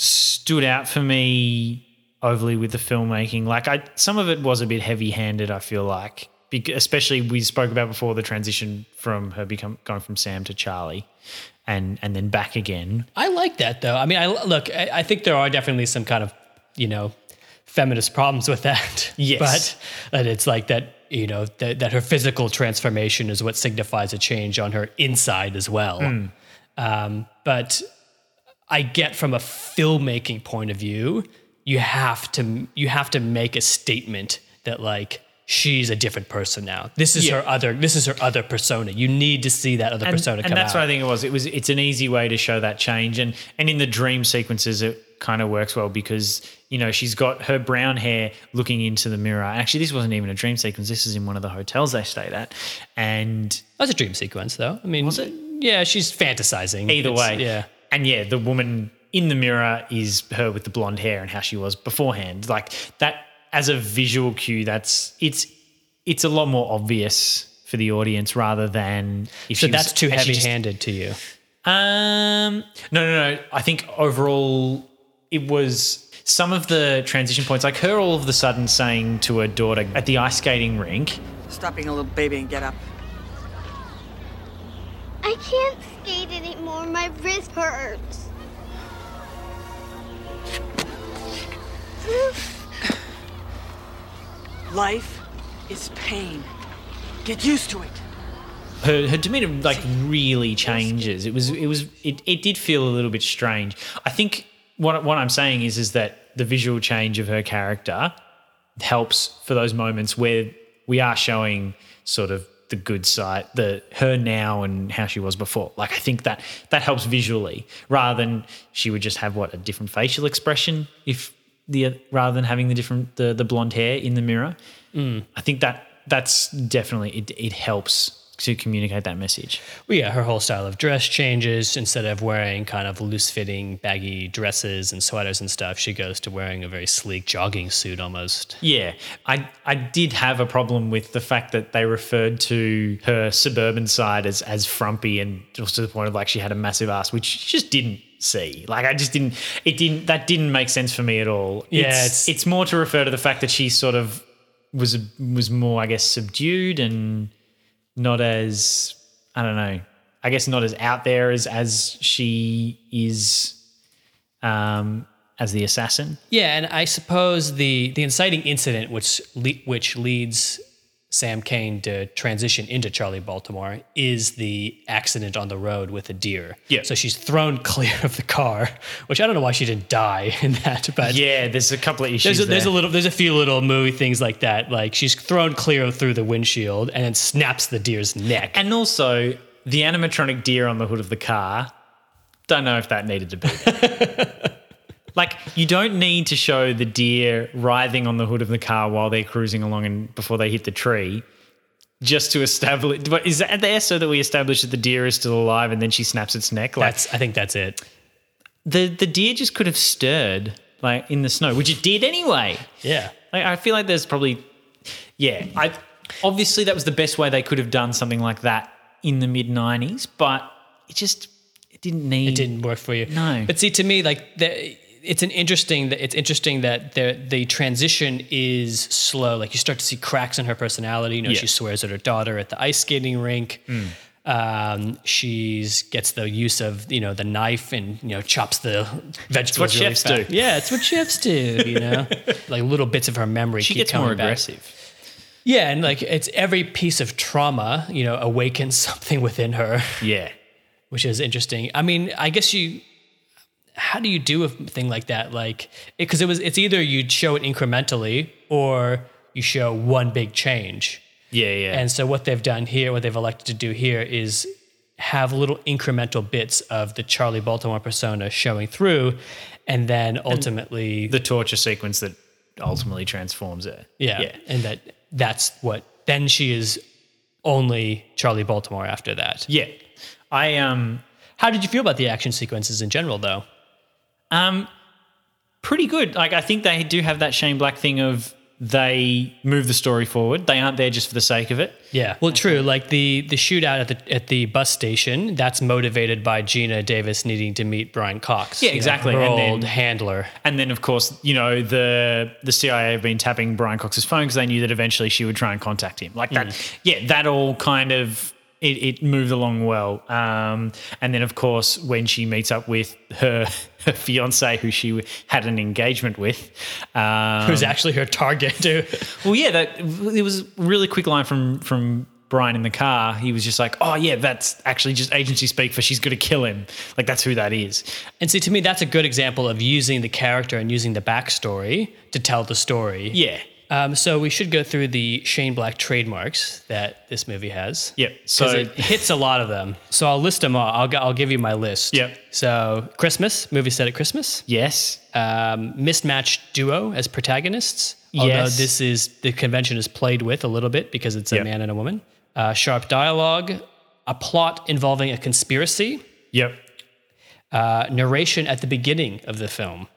stood out for me overly with the filmmaking. Like I, some of it was a bit heavy-handed. I feel like, especially we spoke about before the transition from her become going from Sam to Charlie, and and then back again. I like that though. I mean, I look. I, I think there are definitely some kind of, you know, feminist problems with that. Yes. but that it's like that. You know that, that her physical transformation is what signifies a change on her inside as well. Um, but I get from a filmmaking point of view, you have to you have to make a statement that like she's a different person now. This is Yeah. her other. This is her other persona. You need to see that other and, persona and that's out. what I think it was. It was it's an easy way to show that change, and and in the dream sequences, it kind of works well because you know she's got her brown hair looking into the mirror. Actually, this wasn't even a dream sequence. This is in one of the hotels they stayed at, and That's a dream sequence, though. I mean, was it? Yeah, she's fantasizing. either It's- way, yeah. And yeah, the woman in the mirror is her with the blonde hair and how she was beforehand. Like that as a visual cue, that's it's it's a lot more obvious for the audience rather than if So she was- that's too had she just- heavy-handed to you. Um, no, no, no. I think overall it was some of the transition points, like her all of a sudden saying to her daughter at the ice skating rink, Stop being a little baby and get up. I can't skate anymore. My wrist hurts. Life is pain. Get used to it. her her demeanor like really changes. It was it was it, it did feel a little bit strange. I think what what I'm saying is is that the visual change of her character helps for those moments where we are showing sort of the good side, the her now and how she was before. Like I think that that helps visually rather than she would just have what a different facial expression if the rather than having the different the the blonde hair in the mirror. Mm. I think that that's definitely it. It helps to communicate that message. Well, yeah, her whole style of dress changes. Instead of wearing kind of loose-fitting, baggy dresses and sweaters and stuff, she goes to wearing a very sleek jogging suit almost. Yeah, I I did have a problem with the fact that they referred to her suburban side as as frumpy and just to the point of like she had a massive ass, which she just didn't see. Like I just didn't. It didn't. That didn't make sense for me at all. Yeah, it's it's- it's more to refer to the fact that she sort of was was more, I guess, subdued and not as I don't know. I guess not as out there as as she is um, as the assassin. Yeah, and I suppose the the inciting incident which le- which leads Sam Caine to transition into Charlie Baltimore is the accident on the road with a deer. Yeah. So she's thrown clear of the car, which I don't know why she didn't die in that, but Yeah, there's a couple of issues. There's a, there's a little, there's a few little movie things like that. Like she's thrown clear through the windshield and then snaps the deer's neck. And also, the animatronic deer on the hood of the car, don't know if that needed to be there. like, you don't need to show the deer writhing on the hood of the car while they're cruising along and before they hit the tree. Just to establish, but is that there so that we establish that the deer is still alive and then she snaps its neck? Like That's, I think that's it. the the deer just could have stirred like in the snow, which it did anyway. Yeah. Like, I feel like there's probably, yeah. I obviously that was the best way they could have done something like that in the mid '90s, but it just it didn't need. It didn't work for you. No. But see, to me, like the, it's an interesting. It's interesting that the the transition is slow. Like you start to see cracks in her personality. You know, Yeah. she swears at her daughter at the ice skating rink. Um, she's gets the use of you know the knife and you know chops the vegetables. what really chefs fast. do. Yeah, it's what chefs do. You know, like little bits of her memory. She keep gets more coming back. aggressive. Yeah, and like it's every piece of trauma, you know, awakens something within her Yeah. which is interesting. I mean, I guess you. How do you do a thing like that? Like, because it, was, it's either you show it incrementally or you show one big change. Yeah, yeah. And so what they've done here, what they've elected to do here, is have little incremental bits of the Charlie Baltimore persona showing through, and then ultimately, the torture sequence that ultimately transforms her. yeah, Yeah. and that that's what. Then she is only Charlie Baltimore after that. Yeah. I um How did you feel about the action sequences in general, though? Um, pretty good. Like I think they do have that Shane Black thing of they move the story forward. They aren't there just for the sake of it. Yeah. Well, true. Like the the shootout at the at the bus station, that's motivated by Geena Davis needing to meet Brian Cox. Yeah, you know, exactly. her And then- old handler. And then, of course, you know the the CIA have been tapping Brian Cox's phone because they knew that eventually she would try and contact him. Like that, yeah, that all kind of it, it moved along well. Um, and then, of course, when she meets up with her her fiance, who she had an engagement with, um, Who's actually her target too? well, yeah, that it was a really quick line from from Brian in the car. He was just like, "Oh yeah, that's actually just agency speak for she's going to kill him." Like that's who that is. And see, to me, that's a good example of using the character and using the backstory to tell the story. Yeah. Um, so we should go through the Shane Black trademarks that this movie has. Yep. So it hits a lot of them. So I'll list them all. I'll, I'll give you my list. Yep. So Christmas, movie set at Christmas. yes, Um, mismatched duo as protagonists. Although Yes. this is the convention is played with a little bit because it's a Yep. man and a woman. Uh, sharp dialogue, a plot involving a conspiracy, yep. uh, narration at the beginning of the film.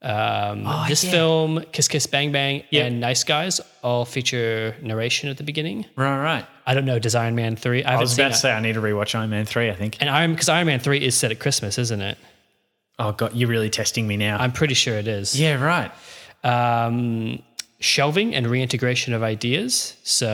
Um, Oh, this film, Kiss Kiss Bang Bang, Yep. and Nice Guys all feature narration at the beginning. Right, right. I don't know. Does Iron Man three? I I was about to say I need to rewatch Iron Man three. I think. And Iron because Iron Man three is set at Christmas, isn't it? Oh god, you're really testing me now. I'm pretty sure it is. yeah, right. um, shelving and reintegration of ideas. So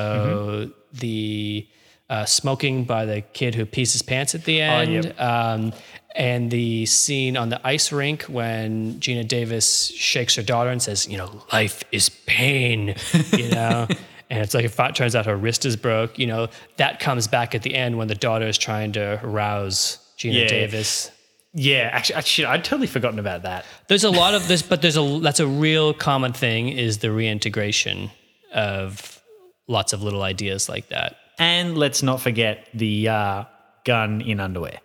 Mm-hmm. the uh, smoking by the kid who pees his pants at the Oh, end, yep. um, and the scene on the ice rink when Geena Davis shakes her daughter and says, "You know, life is pain," you know. And it's like if it turns out her wrist is broke, you know, that comes back at the end when the daughter is trying to rouse Geena Yeah. Davis. Yeah, actually, actually, I'd totally forgotten about that. There's a lot of this, but there's a that's a real common thing is the reintegration of lots of little ideas like that. And let's not forget the uh, gun in underwear.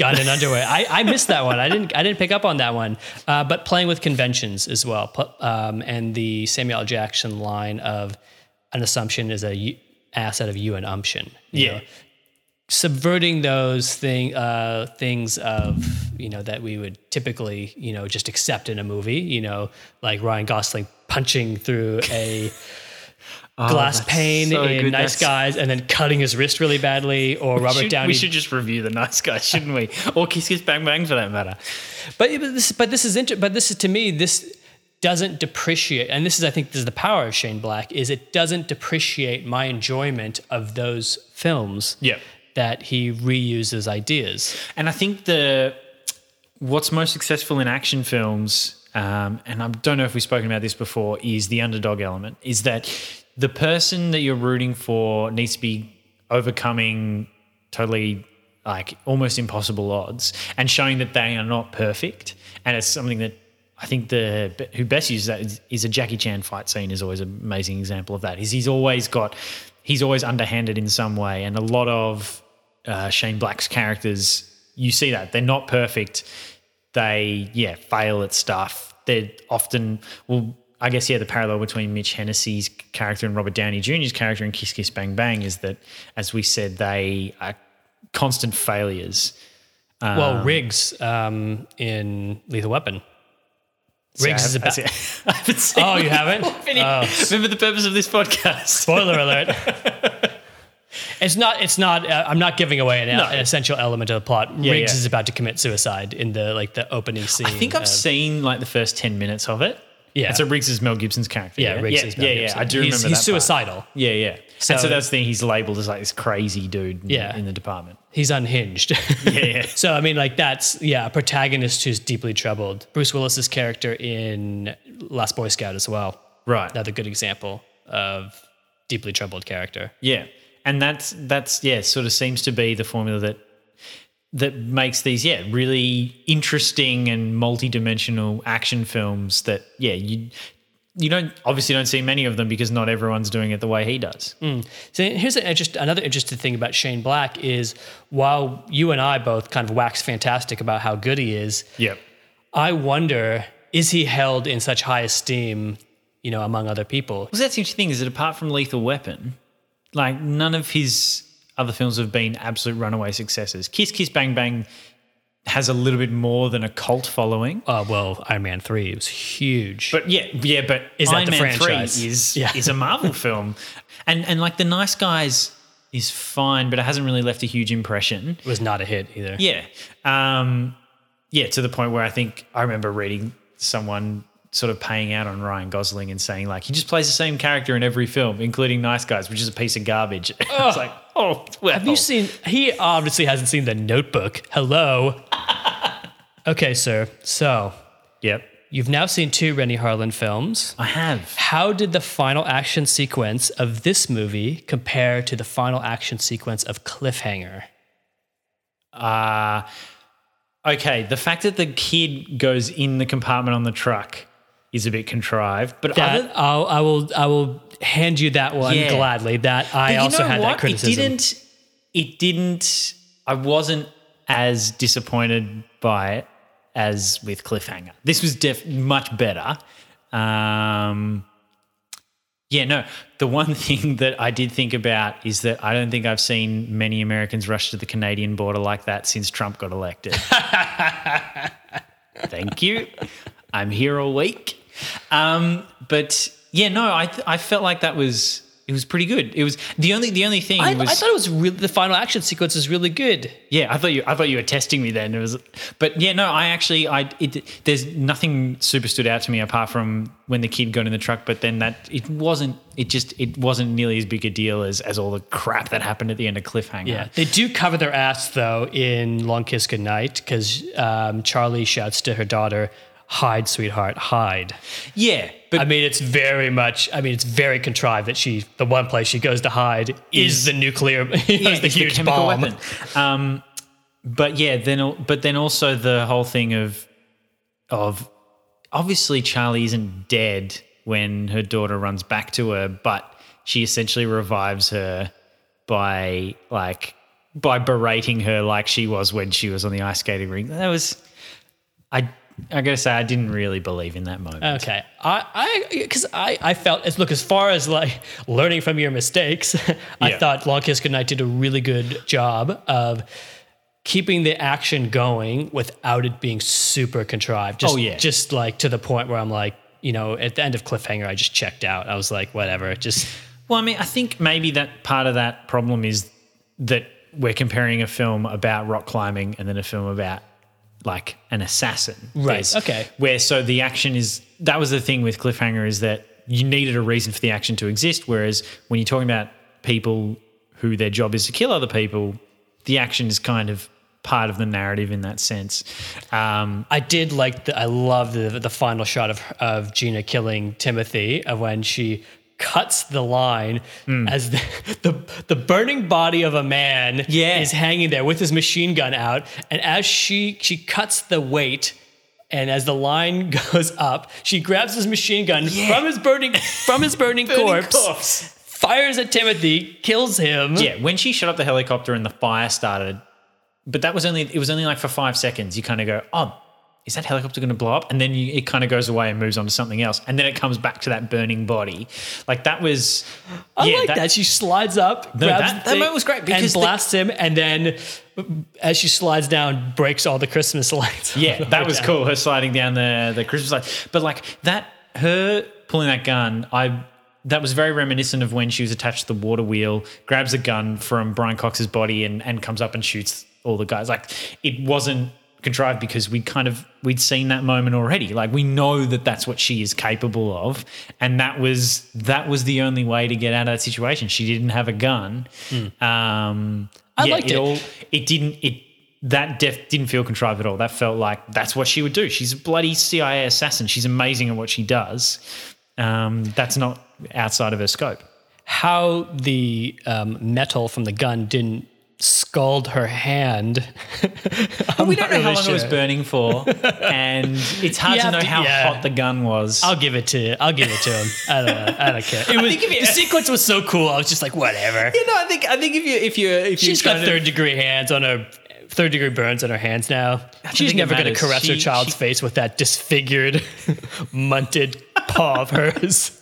Gun and underwear. I, I missed that one. I didn't I didn't pick up on that one. Uh, but playing with conventions as well, um, and the Samuel L. Jackson line of an assumption is a y- asset of you and umption. you Yeah. know. subverting those thing uh, things of you know that we would typically you know just accept in a movie. You know, like Ryan Gosling punching through a Oh, that's pane so in good. Nice That's- Guys, and then cutting his wrist really badly, or Robert Should- Downey. we should just review the nice guys, shouldn't we? Or Kiss Kiss Bang Bang for that matter. But but this but this is inter- but this is to me this doesn't depreciate and this is I think this is the power of Shane Black is it doesn't depreciate my enjoyment of those films Yeah. that he reuses ideas. And I think the what's most successful in action films, um, and I don't know if we've spoken about this before, is the underdog element. Is that the person that you're rooting for needs to be overcoming totally like almost impossible odds and showing that they are not perfect. And it's something that I think the who best uses that is, is a Jackie Chan fight scene is always an amazing example of that. Is he's always got he's always underhanded in some way, and a lot of uh, Shane Black's characters you see that they're not perfect. They yeah fail at stuff. They're often well. I guess yeah, the parallel between Mitch Hennessy's character and Robert Downey Jr.'s character in Kiss Kiss Bang Bang is that, as we said, they are constant failures. well, Riggs um, in Lethal Weapon. Riggs is about. I haven't seen Oh, you haven't? Remember the purpose of this podcast. Spoiler alert. It's not. It's not. Uh, I'm not giving away an, No. an essential element of the plot. Yeah, Riggs yeah. is about to commit suicide in the like the opening scene. I think I've of- seen like the first ten minutes of it. Yeah. and so Riggs is Mel Gibson's character. Yeah, Riggs yeah, is Mel yeah, yeah. I do He's- remember he's that part. suicidal. Yeah, yeah. So- and so that's the thing. He's labeled as like this crazy dude. In, Yeah. in the department. He's unhinged. Yeah, yeah. so I mean, like that's yeah, a protagonist who's deeply troubled. Bruce Willis's character in Last Boy Scout as well. Right. Another good example of deeply troubled character. Yeah, and that's that's yeah, sort of seems to be the formula that that makes these yeah really interesting and multi-dimensional action films that yeah you you don't obviously don't see many of them because not everyone's doing it the way he does. Hmm. So here's an interest, another interesting thing about Shane Black is while you and I both kind of wax fantastic about how good he is, Yep. I wonder is he held in such high esteem, you know, among other people? Well, that's the interesting thing is that apart from Lethal Weapon, like none of his other films have been absolute runaway successes. Kiss Kiss Bang Bang has a little bit more than a cult following. Uh, well, Iron Man 3 was huge. But yeah, yeah, but Is that Iron the Man franchise? 3 is Yeah. is a Marvel film. And and like the nice guys is fine, but it hasn't really left a huge impression. it was not a hit either. Yeah. Um, yeah, to the point where I think I remember reading someone sort of paying out on Ryan Gosling and saying like he just plays the same character in every film, including Nice Guys, which is a piece of garbage. it's like, oh, well. Have you seen? He obviously hasn't seen The Notebook. Hello. okay, sir. So Yep, you've now seen two Renny Harlin films. I have. How did the final action sequence of this movie compare to the final action sequence of Cliffhanger? Uh, okay, the fact that the kid goes in the compartment on the truck is a bit contrived, but That other, I'll, I will. I will hand you that one Yeah. gladly. That I also had what? that criticism. It didn't. It didn't. I wasn't as disappointed by it as with Cliffhanger. This was def- much better. Um, yeah, no. The one thing that I did think about is that I don't think I've seen many Americans rush to the Canadian border like that since Trump got elected. Thank you. I'm here all week. Um, but yeah, no, I th- I felt like that was it was pretty good. It was the only the only thing I, was I thought it was really the final action sequence was really good. yeah. I thought you I thought you were testing me then. It was, but yeah, no, I actually I it there's nothing super stood out to me apart from when the kid got in the truck. But then that it wasn't it just it wasn't nearly as big a deal as as all the crap that happened at the end of Cliffhanger. Yeah, they do cover their ass though in Long Kiss Goodnight because um, Charlie shouts to her daughter, "Hide, sweetheart, hide." yeah. But I mean, it's very much. I mean, it's very contrived that she, the one place she goes to hide, is, the nuclear, is yeah, the huge chemical bomb. weapon. Um, but yeah, then but then also the whole thing of of obviously Charlie isn't dead when her daughter runs back to her, but she essentially revives her by like by berating her like she was when she was on the ice skating rink. That was I I gotta say I didn't really believe in that moment. Okay, I, I, because I, I felt as look as far as like learning from your mistakes. I Yeah. thought Long Kiss Goodnight did a really good job of keeping the action going without it being super contrived. Oh, just, Oh, yeah. just like to the point where I'm like, you know, at the end of Cliffhanger, I just checked out. I was like, whatever, just Well, I mean, I think maybe that part of that problem is that we're comparing a film about rock climbing and then a film about like an assassin. Right, There's- okay. Where so the action is that was the thing with Cliffhanger is that you needed a reason for the action to exist. Whereas when you're talking about people who their job is to kill other people, the action is kind of part of the narrative in that sense. Um, I did like the I love the the final shot of of Geena killing Timothy when she cuts the line Hmm. as the, the the burning body of a man Yeah. is hanging there with his machine gun out and as she she cuts the weight and as the line goes up she grabs his machine gun from his burning from his burning, corpse, corpse. fires at Timothy kills him Yeah, when she shot up the helicopter and the fire started, but that was only it was only like for five seconds. You kind of go, oh, is that helicopter going to blow up? And then you, it kind of goes away and moves on to something else, and then it comes back to that burning body. Like that was, I yeah, like that. She slides up, No, grabs that- that moment was great because and the- blasts him, and then as she slides down, breaks all the Christmas lights. Yeah, that was down. cool. Her sliding down the the Christmas lights. but like that, her pulling that gun, I that was very reminiscent of when she was attached to the water wheel, grabs a gun from Brian Cox's body, and and comes up and shoots all the guys. Like it wasn't contrived because we kind of we'd seen that moment already. Like we know that that's what she is capable of, and that was that was the only way to get out of that situation. She didn't have a gun. Um, I yeah, liked it. all it didn't it that def didn't feel contrived at all. That felt like that's what she would do. She's a bloody CIA assassin. She's amazing at what she does. Um, that's not outside of her scope. How the um, metal from the gun didn't scald her hand. I'm we don't know how long it was burning for, and it's hard You to know how yeah. hot the gun was. I'll give it to you. I'll give it to him. I don't know. I don't care. It was, think if you- the sequence was so cool. I was just like, whatever. you know, I think I think if you if you if She's got third degree hands on her third degree burns on her hands now. She's never going to caress her child's she- face with that disfigured, munted paw of hers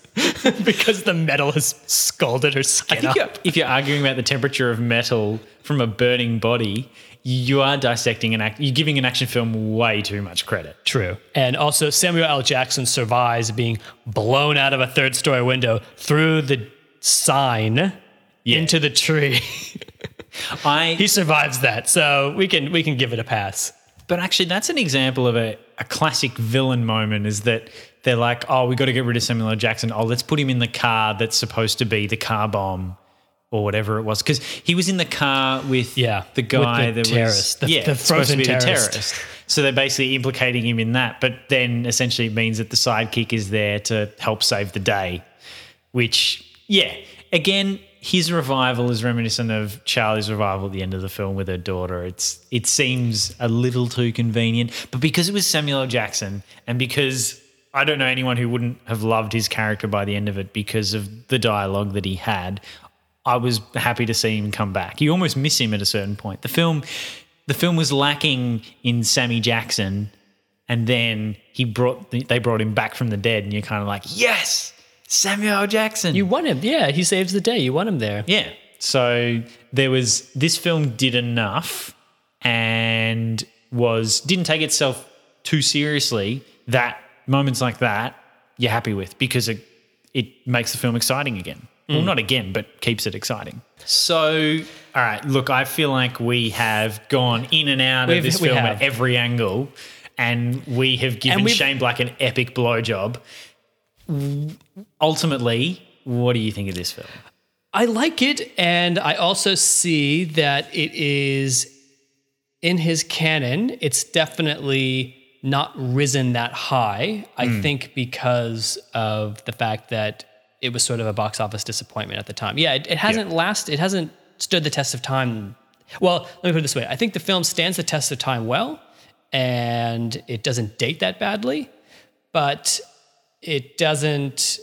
because the metal has scalded her I skin think up. if you're arguing about the temperature of metal from a burning body, you are dissecting an act. You're giving an action film way too much credit. True. And also, Samuel L. Jackson survives being blown out of a third story window through the sign into the tree. I he survives that, so we can we can give it a pass. But actually, that's an example of a, a classic villain moment. Is that they're like, oh, we got to get rid of Samuel L. Jackson. Oh, let's put him in the car that's supposed to be the car bomb or whatever it was, because he was in the car with Yeah, the guy with the that terrorist, was the- yeah the supposed to be terrorist. terrorist. So they're basically implicating him in that. But then essentially it means that the sidekick is there to help save the day, which yeah, again. His revival is reminiscent of Charlie's revival at the end of the film with her daughter. It's it seems a little too convenient, but because it was Samuel L. Jackson, and because I don't know anyone who wouldn't have loved his character by the end of it because of the dialogue that he had, I was happy to see him come back. You almost miss him at a certain point. The film, the film was lacking in Sammy Jackson, and then he brought they brought him back from the dead, and you're kind of like, yes, Samuel Jackson. You want him, yeah. He saves the day. You want him there. Yeah. So there was this film did enough and was didn't take itself too seriously that moments like that you're happy with because it it makes the film exciting again. Well, not again, but keeps it exciting. So, all right, look, I feel like we have gone in and out We've- of this we film have. at every angle, and we have given we've- Shane Black an epic blowjob. Ultimately, what do you think of this film? I like it, and I also see that it is in his canon. It's definitely not risen that high. I Mm. think because of the fact that it was sort of a box office disappointment at the time. Yeah, it, it hasn't last. It hasn't stood the test of time. Well, let me put it this way: I think the film stands the test of time well, and it doesn't date that badly, but it doesn't.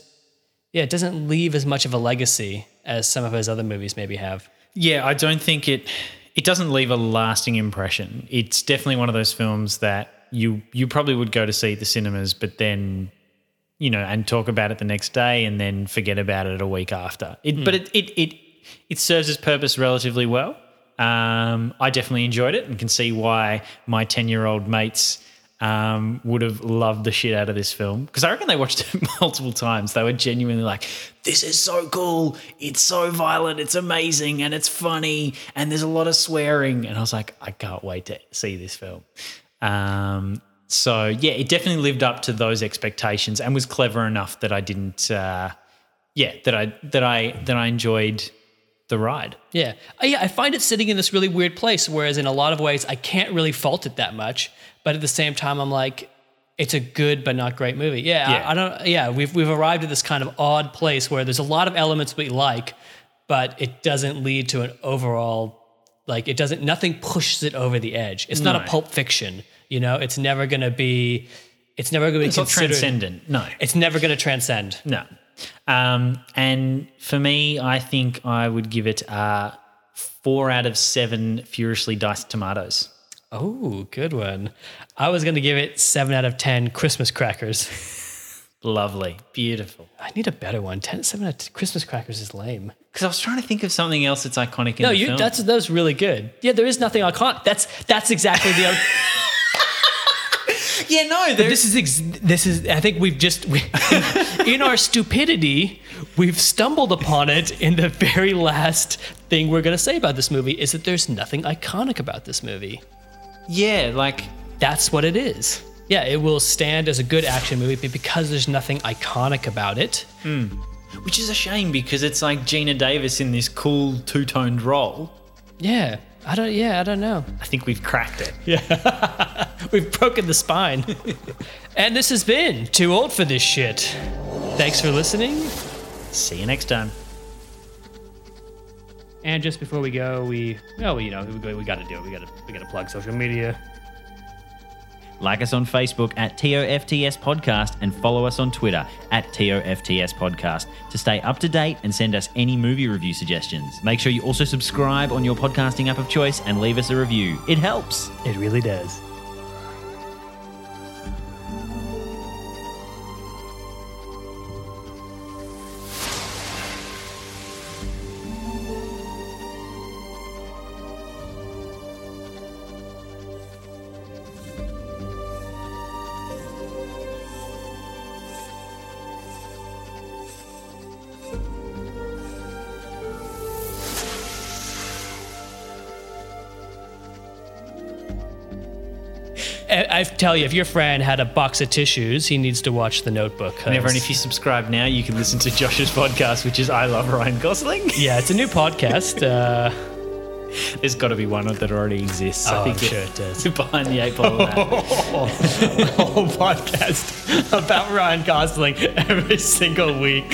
Yeah, it doesn't leave as much of a legacy as some of his other movies maybe have. Yeah, I don't think it it doesn't leave a lasting impression. It's definitely one of those films that you you probably would go to see at the cinemas, but then you know, and talk about it the next day and then forget about it a week after. It, But it, it it it serves its purpose relatively well. Um, I definitely enjoyed it and can see why my ten year old mates um, would have loved the shit out of this film because I reckon they watched it multiple times. They were genuinely like, "This is so cool! It's so violent! It's amazing! And it's funny! And there's a lot of swearing!" And I was like, "I can't wait to see this film." Um, so yeah, it definitely lived up to those expectations and was clever enough that I didn't, uh, yeah, that I that I that I enjoyed the ride. Yeah. I, yeah, I find it sitting in this really weird place, whereas in a lot of ways, I can't really fault it that much. But at the same time, I'm like, it's a good but not great movie. Yeah, Yeah. I, I don't. Yeah, we've we've arrived at this kind of odd place where there's a lot of elements we like, but it doesn't lead to an overall like it doesn't. Nothing pushes it over the edge. It's not No. a Pulp Fiction. You know, it's never gonna be. It's never gonna be It's not considered. transcendent. No. It's never gonna transcend. No. Um, and for me, I think I would give it uh, four out of seven furiously diced tomatoes. Oh, good one. I was gonna give it seven out of ten Christmas crackers. Lovely. Beautiful. I need a better one. 10, 7 out of Christmas crackers is lame. Because I was trying to think of something else that's iconic in No, the you film. that's that was really good. Yeah, there is nothing iconic. That's that's exactly the other yeah, no, this is ex- this is I think we've just we, in our stupidity, we've stumbled upon it in the very last thing we're going to say about this movie is that there's nothing iconic about this movie. Yeah, like that's what it is. Yeah, it will stand as a good action movie but because there's nothing iconic about it. Hmm. Which is a shame because it's like Geena Davis in this cool two toned role. Yeah, I don't. Yeah, I don't know. I think we've cracked it. Yeah, we've broken the spine. and this has been too old for this shit. Thanks for listening. See you next time. And just before we go, we oh, you know, we, we got to do it. We got to we got to plug social media. Like us on Facebook at TOFTS Podcast and follow us on Twitter at TOFTS Podcast to stay up to date and send us any movie review suggestions. Make sure you also subscribe on your podcasting app of choice and leave us a review. It helps. It really does. I, tell you, if your friend had a box of tissues, he needs to watch The Notebook. 'cause- And everyone, if you subscribe now, you can listen to Josh's podcast, which is I Love Ryan Gosling. yeah, it's a new podcast. Uh, There's got to be one that already exists. Oh, I think I'm sure it does. Behind the eight ball. that. whole podcast about Ryan Gosling every single week.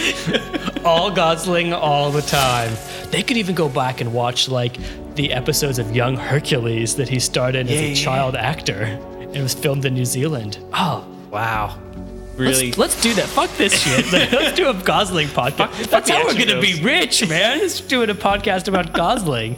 All Gosling all the time. They could even go back and watch like the episodes of Young Hercules that he starred in as Yeah, a yeah, child actor. It was filmed in New Zealand. Oh, wow. let's, Really? let's do that. Fuck this shit. let's do a Gosling podcast. That's how we're gonna be rich, man. Let's doing a podcast about Gosling.